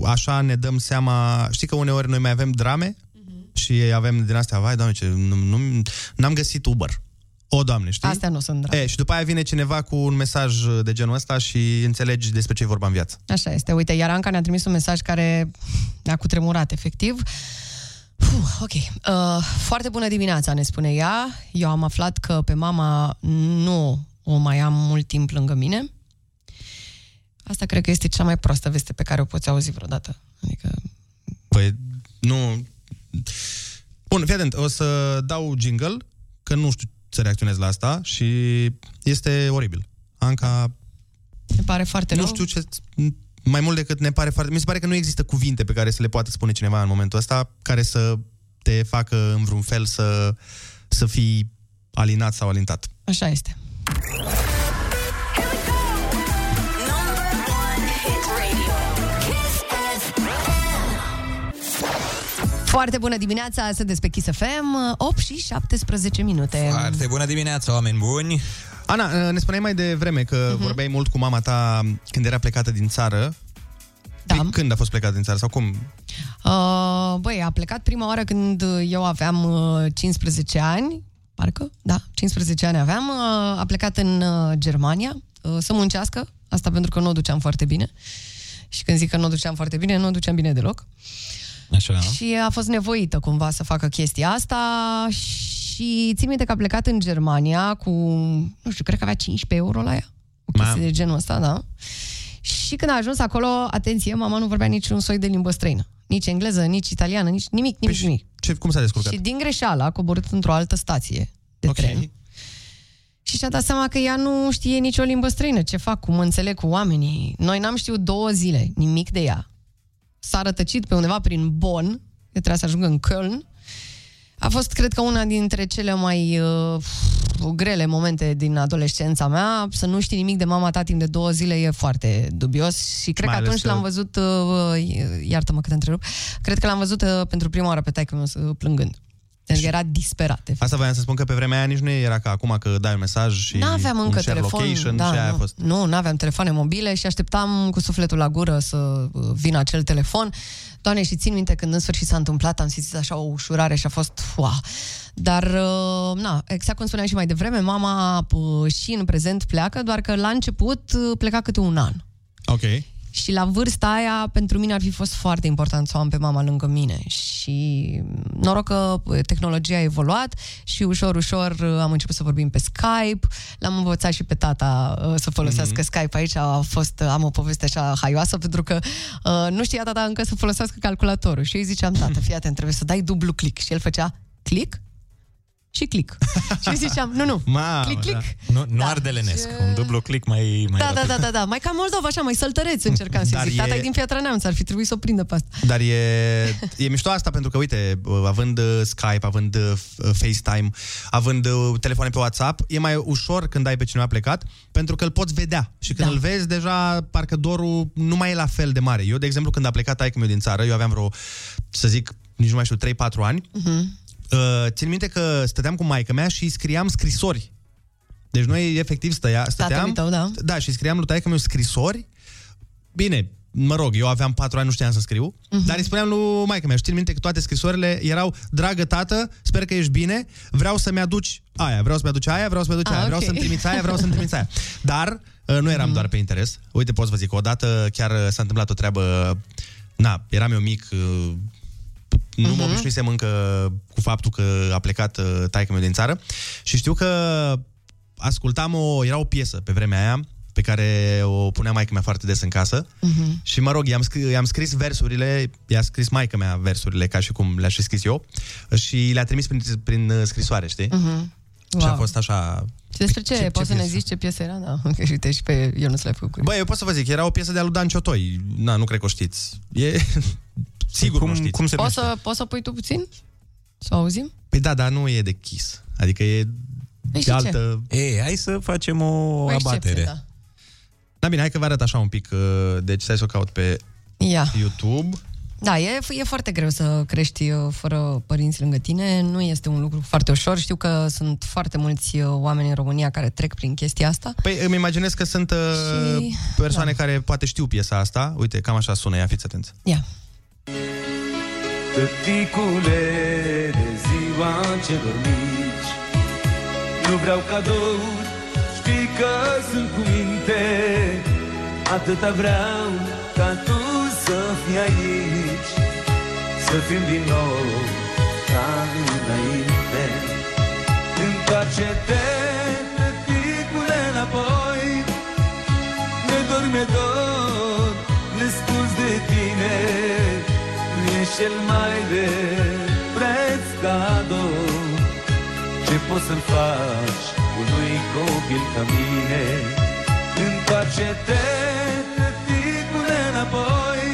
așa ne dăm seama... Știi că uneori noi mai avem drame Mhm. și avem din astea, vai, doamne, ce, nu, nu, n-am găsit Uber. O, doamne, știi? Astea nu sunt drame. E, și după aia vine cineva cu un mesaj de genul ăsta și înțelegi despre ce e vorba în viață. Așa este. Uite, iar Anca ne-a trimis un mesaj care ne-a cutremurat, efectiv. Puh, ok. Uh, foarte bună dimineața, ne spune ea. Eu am aflat că pe mama nu o mai am mult timp lângă mine. Asta cred că este cea mai proastă veste pe care o poți auzi vreodată. Adică, Păi, nu... Bun, fii atent, o să dau jingle, că nu știu să reacționez la asta și este oribil. Anca, ne pare foarte nu rău. știu ce... Mai mult decât ne pare foarte... Mi se pare că nu există cuvinte pe care să le poată spune cineva în momentul ăsta care să te facă în vreun fel să, să fii alinat sau alintat. Așa este. Foarte bună dimineața, sunteți pe Kiss FM, 8 și 17 minute. Foarte bună dimineața, oameni buni! Ana, ne spuneai mai devreme că uh-huh. vorbeai mult cu mama ta când era plecată din țară. Da. Păi, când a fost plecată din țară sau cum? Uh, băi, a plecat prima oară când eu aveam uh, 15 ani, parcă, da, 15 ani aveam, uh, a plecat în uh, Germania uh, să muncească, asta pentru că nu o duceam foarte bine. Și când zic că nu o duceam foarte bine, nu o duceam bine deloc. Așa. Și a fost nevoită cumva să facă chestia asta și țin minte că a plecat în Germania cu, nu știu, cred că avea 15 euro la ea. O chestie Mamă. de genul ăsta, da. Și când a ajuns acolo, atenție, mama nu vorbea niciun soi de limbă străină. Nici engleză, nici italiană, nici nimic, nimic, nimic. Ce, cum s-a descurcat? Și din greșeală a coborât într-o altă stație de Ok. tren. Și și-a dat seama că ea nu știe nicio limbă străină. Ce fac? Cum înțeleg cu oamenii? Noi n-am știut două zile nimic de ea. S-a rătăcit pe undeva prin Bonn, că trebuia să ajungă în Köln. A fost, cred că, una dintre cele mai uh, grele momente din adolescența mea. Să nu știi nimic de mama ta timp de două zile e foarte dubios și cred Mai că ales atunci că- l-am văzut, uh, iartă-mă că te întrerup, cred că l-am văzut uh, pentru prima oară pe taică meu uh, plângând. Pentru că era disperat. efectiv. Asta voiam să spun că pe vremea aia nici nu era ca acum că dai un mesaj și N-aveam încă un share telefon. location da, și aia nu. a fost. Nu, n-aveam telefoane mobile și așteptam cu sufletul la gură să uh, vină acel telefon. Doamne, și țin minte când în sfârșit s-a întâmplat, am simțit așa o ușurare și a fost wow. Dar, uh, na, exact cum spuneam și mai devreme, mama uh, și în prezent pleacă, doar că la început uh, pleca câte un an. Ok. Și la vârsta aia, pentru mine ar fi fost foarte important să o am pe mama lângă mine. Și noroc că uh, tehnologia a evoluat și ușor, ușor uh, am început să vorbim pe Skype. L-am învățat și pe tata uh, să folosească Mhm. mm-hmm. Skype. Aici a fost, uh, am o poveste așa haioasă, pentru că uh, nu știa tata încă să folosească calculatorul. Și eu îi ziceam, tată, fii atent, trebuie să dai dublu click. Și el făcea click și click. și eu ziceam, nu, nu, Mamă, click, click. Nu, nu da. ardelenesc, un dublu click mai, mai Da, da, rapid. da, da, da, mai ca Moldova, așa, mai săltăreț încercam să Dar zic. e- Tata e din Piatra Neamț, ar fi trebuit să o prindă pe asta. Dar e, e mișto asta pentru că, uite, având uh, Skype, având uh, FaceTime, având uh, telefoane pe WhatsApp, e mai ușor când ai pe cineva plecat, pentru că îl poți vedea. Și când Da. îl vezi, deja parcă dorul nu mai e la fel de mare. Eu, de exemplu, când a plecat taică meu din țară, eu aveam vreo, să zic, nici nu mai știu, 3-4 ani, Mhm. Uh, țin minte că stăteam cu maica mea și îi scriam scrisori. Deci noi efectiv stăia, stăteam... Tatălui tău, da. Da, și scriam lui taică meu scrisori. Bine, mă rog, eu aveam patru ani, nu știam să scriu, Mhm. uh-huh. dar îi spuneam lui maica mea, știi minte că toate scrisorile erau Dragă tată, sper că ești bine, vreau să-mi aduci aia, vreau să-mi aduci aia, vreau să-mi aduci Ah, aia, vreau ok. să-mi trimiți aia, vreau să-mi trimiți aia. Dar uh, nu eram doar pe interes. Uite, pot să vă zic, odată chiar uh, s-a întâmplat o treabă, na, eram eu mic, uh, nu mă obișnuisem încă cu faptul că a plecat uh, taică meu din țară și știu că ascultam o, era o piesă pe vremea aia pe care o punea maica mea foarte des în casă Mhm. și mă rog, i-am, scris, i-am scris versurile, i-a scris maica mea versurile ca și cum le-aș fi scris eu și le-a trimis prin, prin uh, scrisoare, știi? Mhm. Și a Wow. fost așa... Și despre ce? Ce- ce Poți să ne piesă? zici ce piesă era? Da. Ok, uite, și pe Ionuț l-ai făcut. Băi, eu pot să vă zic, era o piesă de lui Dan Ciotoi. Na, nu cred că o știți. E... Sigur Cum- nu știți. cum se Poți să, poți să pui tu puțin? Să o auzim? Păi da, dar nu e de Kiss. Adică e Păi și de ce? altă... Ei, hai să facem o O excepție, abatere. da. Da, bine, hai că vă arăt așa un pic. uh, Deci stai să o caut pe Ia. YouTube. Da, e, e foarte greu să crești uh, fără părinți lângă tine. Nu este un lucru foarte ușor. Știu că sunt foarte mulți uh, oameni în România care trec prin chestia asta. Păi îmi imaginez că sunt uh, Și- persoane care poate știu piesa asta. Uite, cam așa sună, ia fiți atenți. Ia. Tăticule de ziua celor mici Nu vreau cadouri, știi că sunt cu minte. Atâta vreau ca tu să fii aici Să fim din nou ca înainte. Întoarce-te, tăticule, înapoi Ne dor, mi cel mai de preț cadou. Ce poți să-l faci unui copil ca mine? Întoarce-te, tăticule, înapoi.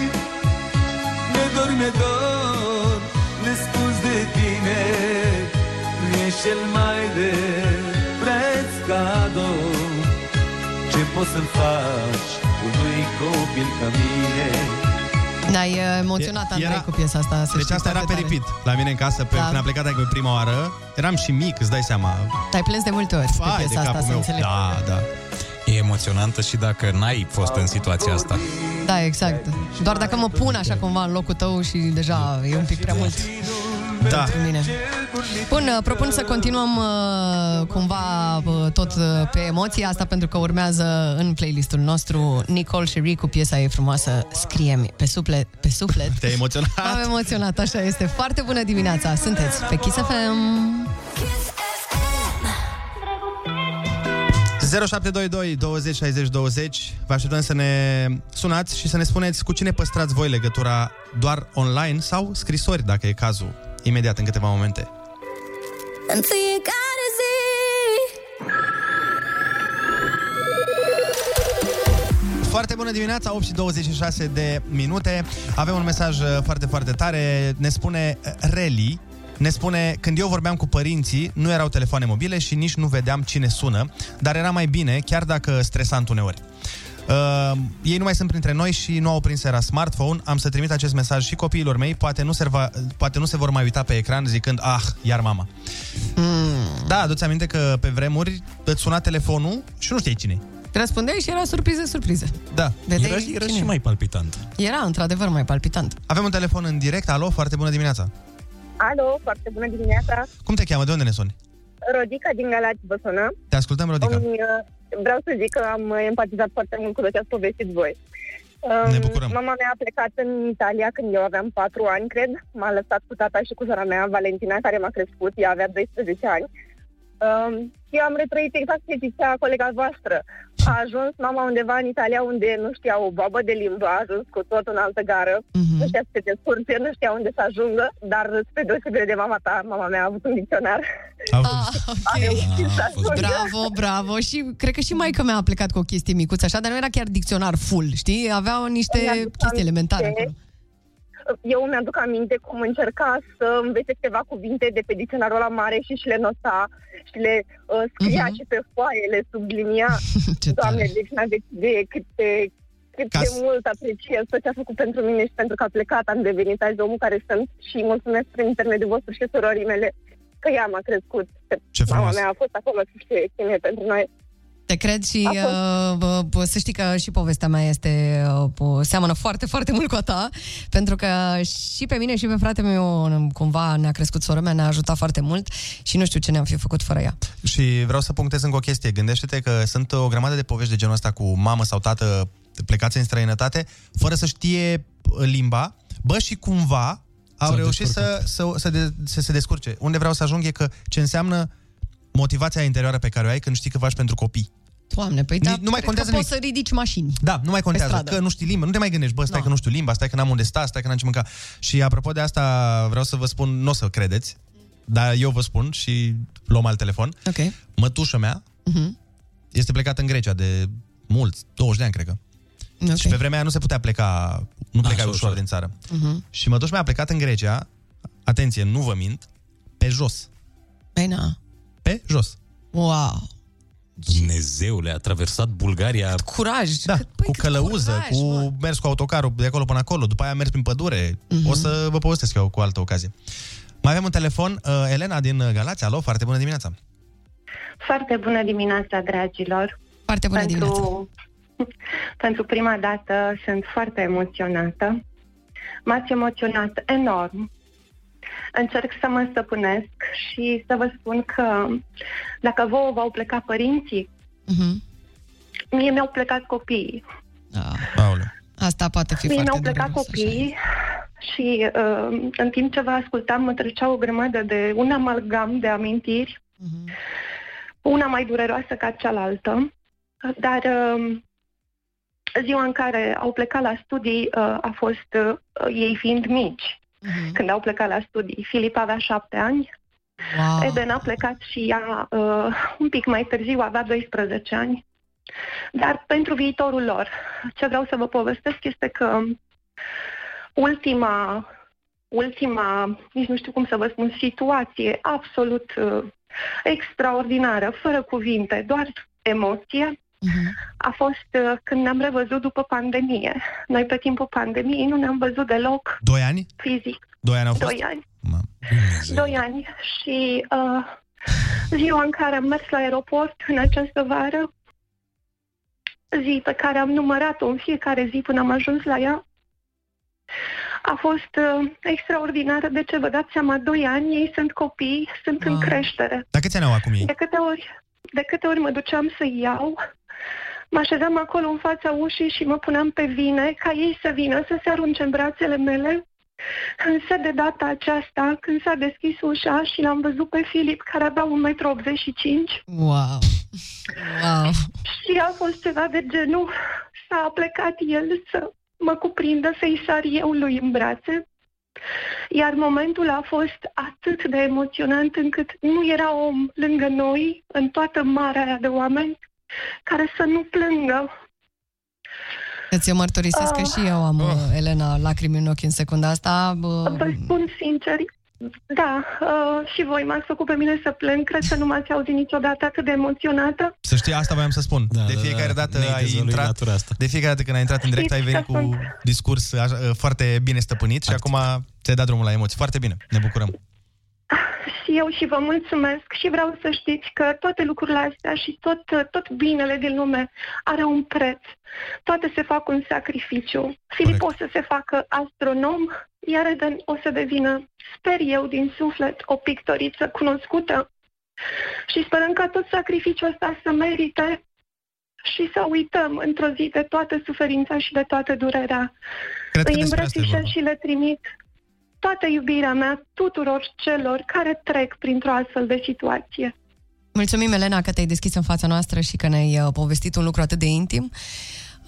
Ne dor, mi dor, nespus de tine. Ești cel mai de preț cadou. Ce poți să-l faci unui copil ca mine Da, e emoționat E- Andrei era- cu piesa asta. să Deci știi, asta era pe foarte tare. repeat la mine în casă, pe, Da. când a plecat adică prima oară. Eram și mic, îți dai seama. Ai plâns de multe ori pe Vai de piesa asta, capul să meu. înțeleg. Da, da. E emoționantă și dacă n-ai fost în situația asta. Da, exact. Doar dacă mă pun așa cumva în locul tău și deja e un pic prea mult. Da. Pentru mine. Bun, uh, propun să continuăm uh, cumva uh, tot uh, pe emoția asta pentru că urmează în playlistul nostru Nicole și Rick cu piesa ei frumoasă Scrie-mi pe suflet, pe suflet. Te-ai emoționat? M-am emoționat, așa este. Foarte bună dimineața. Sunteți pe Kiss FM. 0722 20 60 20 Vă așteptăm să ne sunați și să ne spuneți cu cine păstrați voi legătura doar online sau scrisori, dacă e cazul, imediat, în câteva momente. În fiecare zi Foarte bună dimineața, 8 și 26 de minute. Avem un mesaj uh, foarte, foarte tare. Ne spune uh, Reli, ne spune, când eu vorbeam cu părinții, nu erau telefoane mobile și nici nu vedeam cine sună, dar era mai bine, chiar dacă stresant uneori. Uh, ei nu mai sunt printre noi și nu au prins era smartphone. Am să trimit acest mesaj și copiilor mei. Poate nu, se va, poate nu se vor mai uita pe ecran zicând, ah, iar mama. Mm. Da, adu-ți aminte că pe vremuri îți suna telefonul și nu știai cine Răspundeai și era surpriză, surpriză. Da. Vedeai Era, era cine și e? mai palpitant. Era, într-adevăr, mai palpitant. Avem un telefon în direct. Alo, foarte bună dimineața. Alo, foarte bună dimineața. Cum te cheamă? De unde ne suni? Rodica din Galați vă sună. Te ascultăm, Rodica. Îmi, uh, vreau să zic că am empatizat foarte mult cu tot ce ați povestit voi. Um, Ne bucurăm. Mama mea a plecat în Italia când eu aveam 4 ani, cred. M-a lăsat cu tata și cu sora mea, Valentina, care m-a crescut. Ea avea 12 ani. Um, și am retrăit exact ce zicea colega voastră. A ajuns mama undeva în Italia unde nu știa o babă de limbă, a ajuns cu tot în altă gară, Mhm. nu știa să se descurce, nu știa unde să ajungă, dar spre deosebire de mama ta, mama mea a avut un dicționar. Ah, ok. Bravo, bravo. Și cred că și maica mea a plecat cu o chestie micuță așa, dar nu era chiar dicționar full, știi? Aveau niște Mi-aduc chestii elementare aminte. acolo. Eu mi-aduc aminte cum încerca să învețe câteva cuvinte de pe dicționarul la mare și și le nota și le uh, scria Mhm. și pe foaie, le sublinia. Doamne, deci n-am de, de cât de, cât Ca de să- mult apreciez tot ce a făcut pentru mine și pentru că a plecat, am devenit azi omul care sunt și mulțumesc prin intermediul vostru și surorii mele că ea m-a crescut. Ce Mama frumos. mea a fost acolo să fie cine pentru noi. Te cred și uh, bă, bă, să știi că și povestea mea este uh, bă, seamănă foarte, foarte mult cu a ta, pentru că și pe mine și pe fratele meu cumva ne-a crescut sora mea, ne-a ajutat foarte mult și nu știu ce ne-am fi făcut fără ea. Și vreau să punctez încă o chestie. Gândește-te că sunt o grămadă de povești de genul ăsta cu mamă sau tată plecați în străinătate, fără să știe limba, bă, și cumva au S-au reușit să, să, să, de, să se descurce. Unde vreau să ajung e că ce înseamnă motivația interioară pe care o ai când știi că faci pentru copii. Doamne, păi Ni- da, nu mai cred contează că nimic. poți să ridici mașini. Da, nu mai contează, stradă. că nu știi limba, nu te mai gândești, bă, stai că nu știu limba, stai că n-am unde sta, stai că n-am ce mânca. Și apropo de asta, vreau să vă spun, nu o să credeți, dar eu vă spun și luăm alt telefon. Ok. Mătușa mea Mhm. este plecată în Grecia de mulți, 20 de ani, cred că. Ok. Și pe vremea aia nu se putea pleca, nu plecai Așa, ușor ușor. din țară. Mhm. Și mătușa mea a plecat în Grecia, atenție, nu vă mint, pe jos. Păi na. Pe jos. Wow. Dumnezeule, a traversat Bulgaria. Curaj. Da, cu călăuză, cu mers cu autocarul de acolo până acolo, după aia mers prin pădure. Mhm. O să vă povestesc eu cu altă ocazie. Mai avem un telefon, uh, Elena din Galați. Alo, foarte bună dimineața. Foarte bună dimineața, dragilor. Foarte bună pentru, pentru prima dată sunt foarte emoționată. M-ați emoționat enorm. Încerc să mă stăpânesc și să vă spun că dacă vouă v-au plecat părinții, Mhm. mie mi-au plecat copiii. Asta poate fi Mie foarte mi-au plecat dureros, așa. copiii și uh, în timp ce vă ascultam mă trecea o grămadă de un amalgam de amintiri, una mai dureroasă ca cealaltă, dar uh, ziua în care au plecat la studii uh, a fost uh, ei fiind mici. Când au plecat la studii, Filip avea șapte ani, wow. Eden a plecat și ea uh, un pic mai târziu, avea 12 ani. Dar pentru viitorul lor, ce vreau să vă povestesc este că ultima, ultima, nici nu știu cum să vă spun, situație absolut uh, extraordinară, fără cuvinte, doar emoție, a fost uh, când ne-am revăzut după pandemie. Noi pe timpul pandemiei nu ne-am văzut deloc Doi ani? fizic. Doi ani au fost? Doi ani. Doi ani. Și uh, ziua în care am mers la aeroport în această vară, zi pe care am numărat-o în fiecare zi până am ajuns la ea, a fost uh, extraordinară. De ce vă dați seama? Doi ani, ei sunt copii, sunt în creștere. Dar câți ani au acum ei? De câte ori, de câte ori mă duceam să iau, mă așezam acolo în fața ușii și mă puneam pe vine ca ei să vină să se arunce în brațele mele. Însă de data aceasta, când s-a deschis ușa și l-am văzut pe Filip, care avea 1,85 m, Wow. Wow. și a fost ceva de genul, s-a plecat el să mă cuprindă, să-i sar eu lui în brațe. Iar momentul a fost atât de emoționant încât nu era om lângă noi, în toată marea aia de oameni, care să nu plângă. Îți eu mărturisesc că Ah. și eu am, uh, Elena, lacrimi în ochi în secunda asta. bă, Vă spun sincer, da, uh, și voi m-ați făcut pe mine să plâng, cred că nu m-ați auzit niciodată atât de emoționată. Să știi, asta voiam să spun. Da, de fiecare dată Ne-ai ai dezvăluit intrat, latura asta. de fiecare dată când ai intrat în direct ai Știți venit că cu sunt- discurs așa, foarte bine stăpânit și acum ți-ai dat drumul la emoții. Foarte bine, ne bucurăm. Și eu și vă mulțumesc și vreau să știți că toate lucrurile astea și tot, tot binele din lume are un preț. Toate se fac un sacrificiu. Filip o să se facă astronom, iar Eden o să devină, sper eu, din suflet, o pictoriță cunoscută. Și sperăm ca tot sacrificiul ăsta să merite și să uităm într-o zi de toată suferința și de toată durerea. Cred că Îi despre asta e îmbrățișez vorba. și le trimit toată iubirea mea tuturor celor care trec printr-o astfel de situație. Mulțumim, Elena, că te-ai deschis în fața noastră și că ne-ai uh, povestit un lucru atât de intim.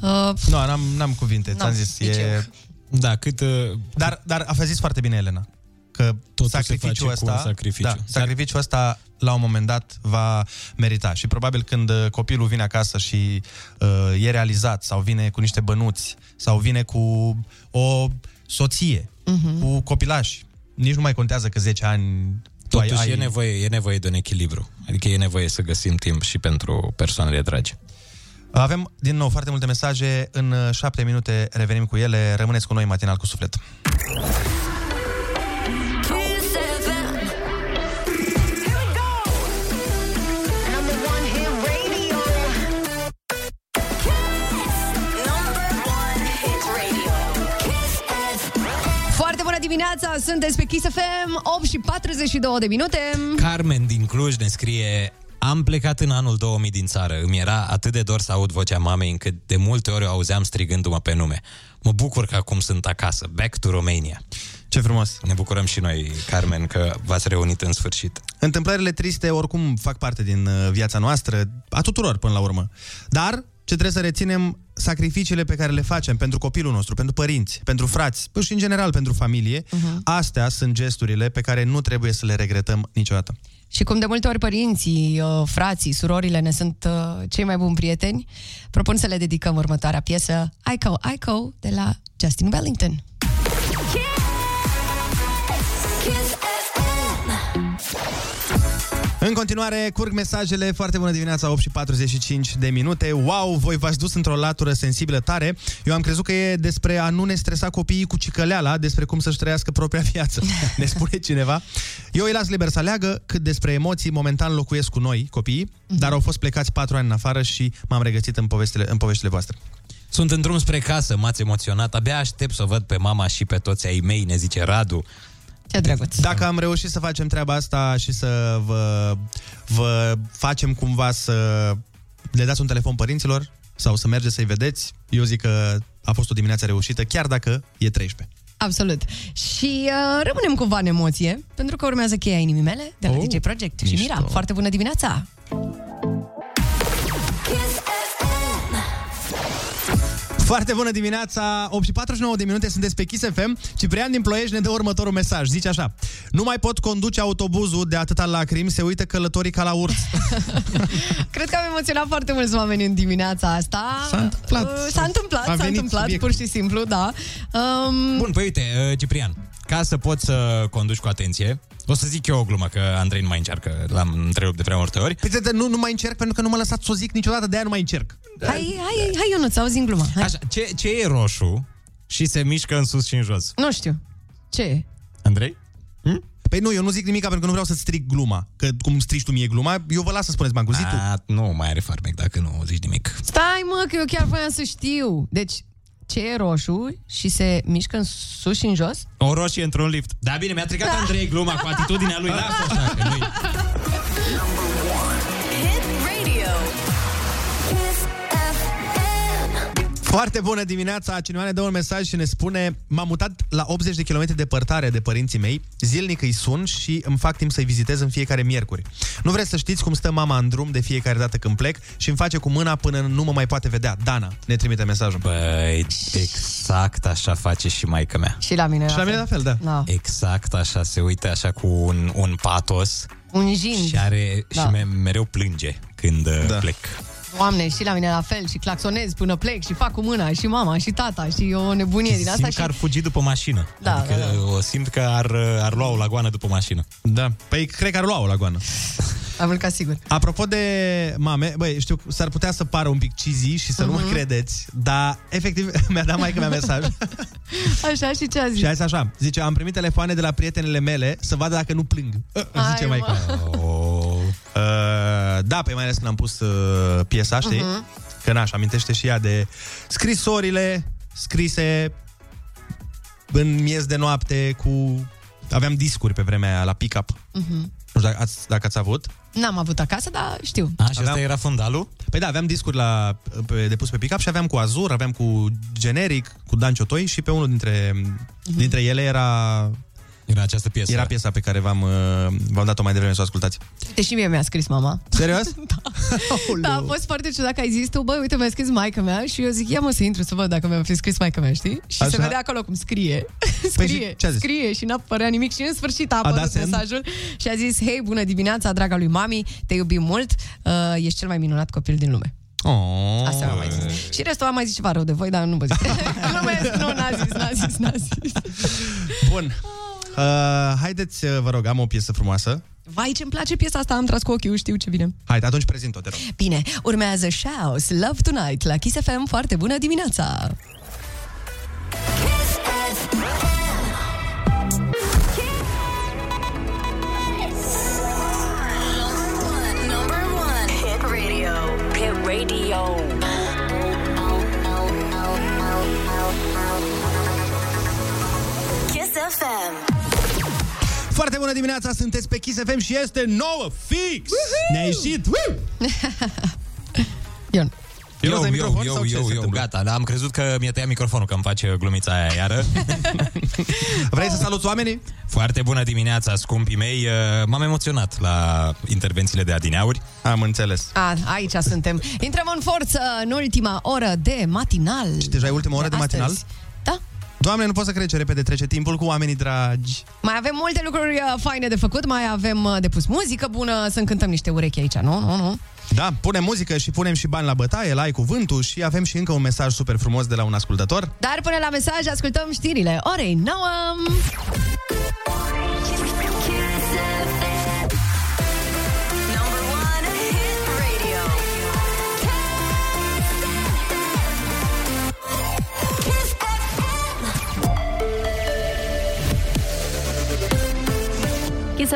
Uh, Nu, n-am, n-am cuvinte, ți-am N-am, zis. nici E... Da, cât... Uh, dar, dar a zis foarte bine, Elena, că Totul se sacrificiul face cu ăsta, un sacrificiu. Da, sacrificiul ăsta la un moment dat va merita și probabil când uh, copilul vine acasă și uh, e realizat sau vine cu niște bănuți sau vine cu o soție, Mhm. cu copilași, nici nu mai contează că 10 ani tu ai, Totuși ai... e, nevoie, e nevoie de un echilibru. Adică e nevoie să găsim timp și pentru persoanele dragi. Avem din nou foarte multe mesaje. În 7 minute revenim cu ele. Rămâneți cu noi matinal cu suflet. Dimineața! Sunteți pe Kiss FM, 8 și 42 de minute. Carmen din Cluj ne scrie am plecat în anul 2000 din țară. Îmi era atât de dor să aud vocea mamei încât de multe ori o auzeam strigându-mă pe nume. Mă bucur că acum sunt acasă. Back to Romania. Ce frumos! Ne bucurăm și noi, Carmen, că v-ați reunit în sfârșit. Întâmplările triste oricum fac parte din uh, viața noastră, a tuturor până la urmă. Dar ce trebuie să reținem sacrificiile pe care le facem pentru copilul nostru, pentru părinți, pentru frați, păi și în general pentru familie, uh-huh. astea sunt gesturile pe care nu trebuie să le regretăm niciodată. Și cum de multe ori părinții, uh, frații, surorile ne sunt uh, cei mai buni prieteni, propun să le dedicăm următoarea piesă, Ico, Ico, de la Justin Wellington. În continuare, curg mesajele. Foarte bună dimineața, 8 și 45 de minute. Wow, voi v-ați dus într-o latură sensibilă tare. Eu am crezut că e despre a nu ne stresa copiii cu cicăleala, despre cum să-și trăiască propria viață. Ne spune cineva. Eu îi las liber să aleagă cât despre emoții momentan locuiesc cu noi, copiii, dar au fost plecați patru ani în afară și m-am regăsit în povestile, în poveștile voastre. Sunt în drum spre casă, m-ați emoționat. Abia aștept să o văd pe mama și pe toți ai mei, ne zice Radu. Ce drăguț. Dacă am reușit să facem treaba asta și să vă, vă facem cumva să le dați un telefon părinților sau să mergeți să-i vedeți, eu zic că a fost o dimineață reușită, chiar dacă e 13. Absolut. Și uh, rămânem cumva în emoție, pentru că urmează cheia inimii mele de la Oh, DJ Project și mișto. Mira. Foarte bună dimineața! Foarte bună dimineața, 8 și 49 de minute, sunteți pe Kiss FM. Ciprian din Ploiești ne dă următorul mesaj. Zice așa, nu mai pot conduce autobuzul de atâta lacrimi, se uită călătorii ca la urs. Cred că am emoționat foarte mulți oameni în dimineața asta. S-a întâmplat. Uh, S-a întâmplat, A s-a venit întâmplat, subiectul. pur și simplu, da. Um, Bun, păi uite, uh, Ciprian, ca să poți să conduci cu atenție, o să zic eu o glumă, că Andrei nu mai încearcă, l-am întrerupt de prea multe ori. Păi, de- nu, nu mai încerc pentru că nu mă lăsați să o zic niciodată, de aia nu mai încerc. hai, hai, hai, Ionuț, auzi gluma. Hai. Așa, ce, ce e roșu și se mișcă în sus și în jos? Nu știu. Ce e? Andrei? Păi nu, eu nu zic nimic pentru că nu vreau să stric gluma. Că cum strici tu mie gluma, eu vă las să spuneți Bancu, zi tu. A, nu mai are farmec dacă nu zici nimic. Stai, mă, că eu chiar voiam să știu. Deci, ce e roșu și se mișcă în sus și în jos? O roșie într-un lift. Da, bine, mi-a tricat Andrei gluma cu atitudinea lui. Da, așa, că nu Foarte bună dimineața! Cineva ne dă un mesaj și ne spune M-am mutat la 80 de km departare de părinții mei Zilnic îi sun și îmi fac timp să-i vizitez în fiecare miercuri Nu vreți să știți cum stă mama în drum de fiecare dată când plec Și îmi face cu mâna până nu mă mai poate vedea Dana ne trimite mesajul Băi, exact așa face și maica mea. Și la mine Și la mine la fel, da. da. Exact așa, se uită așa cu un, un patos Un jin. și are Da. și me- mereu plânge când da. plec. Doamne, și la mine la fel și claxonez până plec și fac cu mâna și mama și tata și o nebunie din asta simt și... că ar fugi după mașină. Da, adică da, o simt că ar, ar lua o lagoană după mașină. Da, păi cred că ar lua o lagoană Am mâncat sigur. Apropo de mame, băi, știu, s-ar putea să pară un pic cheesy și să nu mă Mhm. credeți Dar, efectiv, mi-a dat maică mea mesaj Așa și ce a zis? Și a zis așa, zice, am primit telefoane de la prietenele mele să vadă dacă nu plâng. Uh, Zice Hai, mai oh. uh, Da, pe mai ales când am pus uh, piesa, știi? Mhm. Că na, și amintește și ea de scrisorile scrise în miez de noapte cu... Aveam discuri pe vremea aia la pick-up. Mhm. Nu știu dacă ați, dacă ați avut. N-am avut acasă, dar știu. A, și asta era fundalul? Păi da, aveam discuri la, pe, de pus pe pick-up și aveam cu Azur, aveam cu Generic, cu Dan Ciotoi și pe unul dintre, Mhm. dintre ele era... Era această piesă. Era piesa pe care v-am, uh, v-am dat-o mai devreme să o ascultați. Uite, și mie mi-a scris mama. Serios? Da, a fost foarte ciudat că ai zis tu, băi, uite, mi-a scris maica mea și eu zic, ia mă să intru să văd dacă mi-a fi scris maica mea, știi? Și Așa. se vedea acolo cum scrie. Păi scrie, și ce a zis? scrie și n-a părea nimic și în sfârșit a A dat apărut send? mesajul și a zis, hei, bună dimineața, draga lui mami, te iubim mult, uh, ești cel mai minunat copil din lume. Oh. Asta mi-a mai zis. Și restul am mai zis ceva rău de voi, dar nu vă zic. Glumesc, nu, n-a zis, n-a zis, n-a zis. Bun. Uh, haideți, uh, vă rog, am o piesă frumoasă. Vai, ce-mi place piesa asta, am tras cu ochiul, știu ce vine. Haide, atunci prezint-o, te rog. Bine, urmează Shouse, Love Tonight, la Kiss FM, foarte bună dimineața! Number one. Hit radio. Hit radio. Kiss FM. Foarte bună dimineața, sunteți pe Kiss FM și este nouă fix! Ne-a ieșit! Woo! Ion. Eu Eu, la eu, microfon eu, sau ce eu, se eu, întâmplă? gata, am crezut că mi-a tăiat microfonul, că îmi face glumița aia iară. Vrei să saluți oamenii? Foarte bună dimineața, scumpii mei. Uh, M-am emoționat la intervențiile de adineauri. Am înțeles. A, aici suntem. Intrăm în forță în ultima oră de matinal. Și deja e ultima oră de astăzi. matinal? Da. Doamne, nu pot să cred ce repede trece timpul cu oamenii dragi. Mai avem multe lucruri uh, faine de făcut, mai avem uh, de pus muzică bună, să încântăm niște urechi aici, nu? Nu, nu. Da, punem muzică și punem și bani la bătaie, la ai cuvântul și avem și încă un mesaj super frumos de la un ascultător. Dar până la mesaj ascultăm știrile orei 9.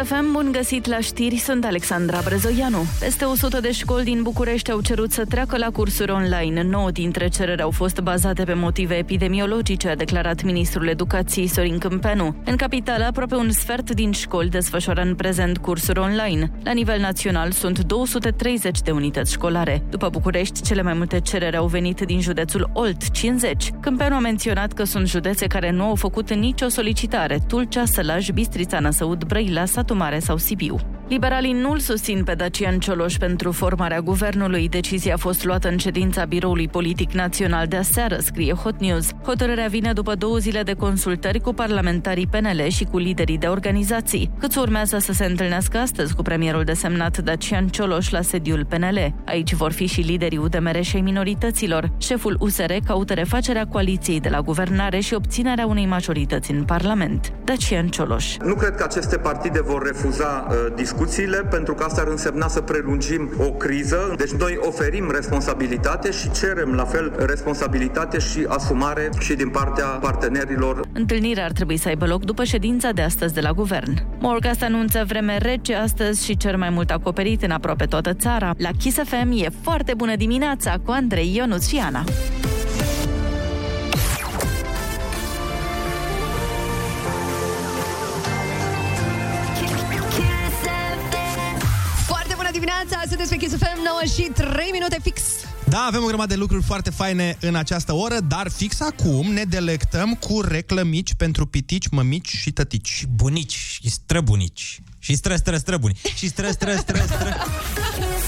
FM, bun găsit la știri, sunt Alexandra Brezoianu. Peste 100 de școli din București au cerut să treacă la cursuri online. 9 dintre cereri au fost bazate pe motive epidemiologice, a declarat ministrul educației Sorin Câmpenu. În capitală, aproape un sfert din școli desfășoară în prezent cursuri online. La nivel național sunt 230 de unități școlare. După București, cele mai multe cereri au venit din județul Olt, 50. Câmpenu a menționat că sunt județe care nu au făcut nicio solicitare, Tulcea, Sălaj, Bistrița, Năsăud, Brăila, Satu Mare sau Sibiu. Liberalii nu-l susțin pe Dacian Cioloș pentru formarea guvernului. Decizia a fost luată în ședința Biroului Politic Național de aseară, scrie Hot News. Hotărârea vine după două zile de consultări cu parlamentarii PNL și cu liderii de organizații. Cât urmează să se întâlnească astăzi cu premierul desemnat Dacian Cioloș la sediul PNL. Aici vor fi și liderii UDMR și ai minorităților. Șeful USR caută refacerea coaliției de la guvernare și obținerea unei majorități în Parlament. Dacian Cioloș. Nu cred că aceste partide vor refuza uh, discuțiile, pentru că asta ar însemna să prelungim o criză. Deci noi oferim responsabilitate și cerem la fel responsabilitate și asumare și din partea partenerilor. Întâlnirea ar trebui să aibă loc după ședința de astăzi de la guvern. Morcast anunță vreme rece astăzi și cer mai mult acoperit în aproape toată țara. La Kiss FM e foarte bună dimineața cu Andrei Ionuț și Ana. Sunteți pe Kiss FM 9 și 3 minute fix. Da, avem o grămadă de lucruri foarte faine în această oră, dar fix acum ne delectăm cu reclămici pentru pitici, mămici și tătici. Bunici și străbunici. Și stră, stră, străbuni. Și stră, stră, stră, stră.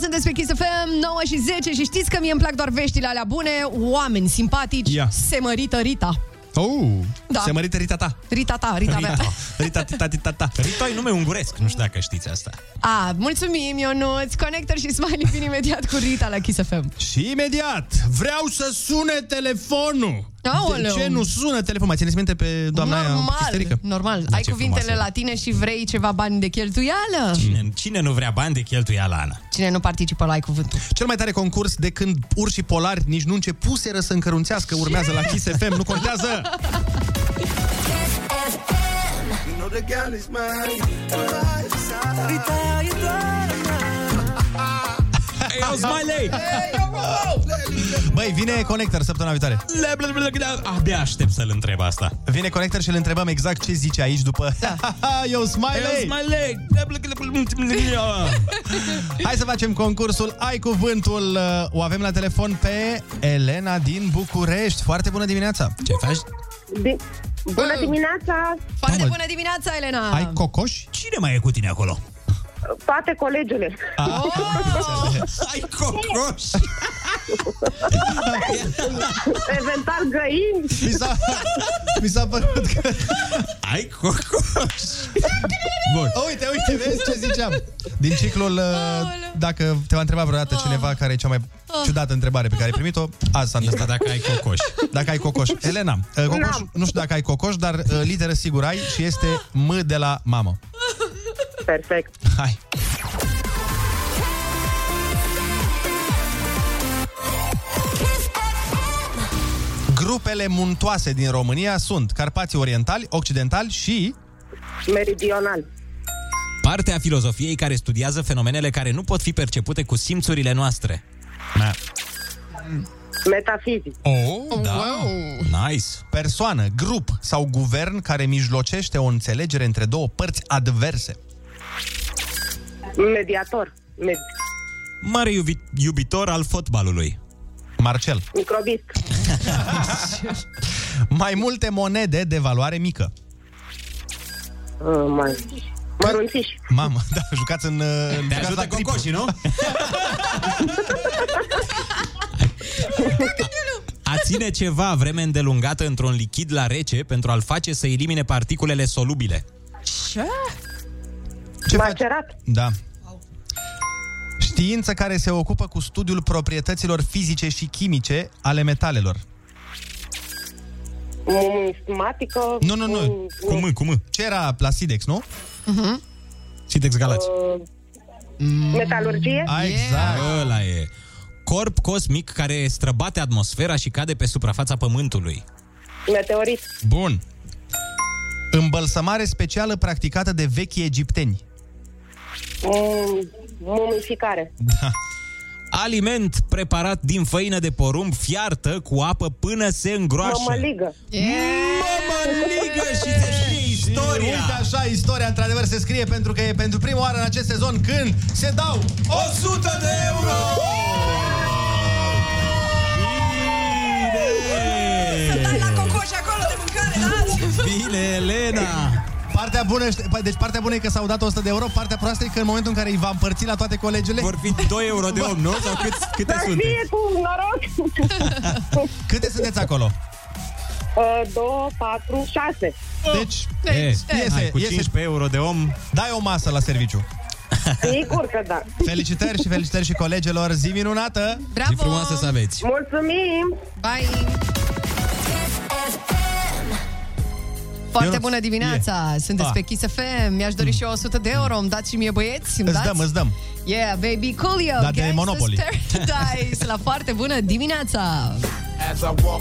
dimineața, sunteți pe Kiss FM 9 și 10 și știți că mie îmi plac doar veștile alea bune, oameni simpatici, Ia. se mărită Rita. Oh, Da. se mărită Rita ta. Rita ta, Rita mea. Rita, Rita, Rita ta. Rita e nume unguresc, nu știu dacă știți asta. A, mulțumim, Ionuț. Connector și Smiley vin imediat cu Rita la Kiss FM. Și imediat vreau să sune telefonul. Aoleu. De ce nu sună telefonul? Mai țineți minte pe doamna aia normal, isterică? normal. Da, Ai ce cuvintele frumoasă la tine și vrei ceva bani de cheltuială? Cine, cine nu vrea bani de cheltuială, Ana? Cine nu participă la ai cuvântul? Cel mai tare concurs de când urșii polari nici nu începuseră să încărunțească urmează la Kiss FM, nu contează! You know the gal is mine. Rita, you Hey, yo, Smiley! Băi, vine Connector săptămâna viitoare. Abia aștept să-l întreb asta. Vine Connector și îl întrebăm exact ce zice aici după Yo, Smiley! Smiley! Hai să facem concursul Ai Cuvântul O avem la telefon pe Elena din București Foarte bună dimineața Ce faci? Di- Bună dimineața, Foarte Mamă. bună dimineața, Elena! Ai cocoș? Cine mai e cu tine acolo? Toate colegele. Ai cocoș! Eventual găini. Mi s-a, mi s-a părut că... Ai cocoș! Bun. Uite, uite, vezi ce ziceam Din ciclul uh, Dacă te va întreba vreodată cineva Care e cea mai ciudată întrebare pe care ai primit-o Azi s-a întâmplat Dacă ai cocoș. Dacă ai cocoș Elena, uh, cocoș, N-am. nu știu dacă ai cocoș Dar uh, literă sigur ai Și este M de la mamă Perfect. Hai Grupele muntoase din România sunt Carpații Orientali, Occidentali și Meridional. Partea filozofiei care studiază fenomenele care nu pot fi percepute cu simțurile noastre. Da. Metafizic. Oh, da. Nice. Persoană, grup sau guvern care mijlocește o înțelegere între două părți adverse. Mediator. Med- Mare iubi- iubitor al fotbalului. Marcel. microbist. Mai multe monede de valoare mică. Uh, mai. Mărunțiș. Mamă, da, jucați în... uh, Te jucați ajută la gripă. cocoșii, nu? A ține ceva vreme îndelungată într-un lichid la rece pentru a-l face să elimine particulele solubile. Ce? Ce faci? Macerat. Da. Știință care se ocupă cu studiul proprietăților fizice și chimice ale metalelor. Numismatică. Nu, nu, nu. Cu M, cu M. Ce era la Sidex, nu? Uh-huh. Sidex Galați. Metalurgie. Exact. Ăla e. Corp cosmic care străbate atmosfera și cade pe suprafața Pământului. Meteorit. Bun. Îmbălsămare specială practicată de vechi egipteni. Mm, Mumificare. Da. Aliment preparat din făină de porumb fiartă cu apă până se îngroașă. Mămăligă. Mămăligă și se știe istoria. Uite așa, istoria într-adevăr se scrie pentru că e pentru prima oară în acest sezon când se dau 100 de euro! Stai la cocoș acolo de mâncare, da? Bine, Elena! Partea bună, ști- deci partea bună e că s-au dat 100 de euro, partea proastă e că în momentul în care îi va împărți la toate colegele... Vor fi 2 euro de om, nu? Sau cât, câte Să sunteți? fie cu noroc. Câte sunteți acolo? Uh, două, patru, șase. Deci, E, iese, hai, cu iese. 15 euro de om. Dai o masă la serviciu. Sigur că da. Felicitări și felicitări și colegilor. Zi minunată! Bravo! Zi frumoasă să aveți. Mulțumim! Bye! Foarte Ionuț, bună dimineața! Sunteți Ah. pe Kiss FM. Mi-aș dori și eu 100 de euro. Îmi dați și mie băieți? Îmi Îți dați? dăm, îți dăm. Yeah, baby, Coolio, Dar de Gangsta's Monopoly. Paradise. La foarte bună dimineața! As I walk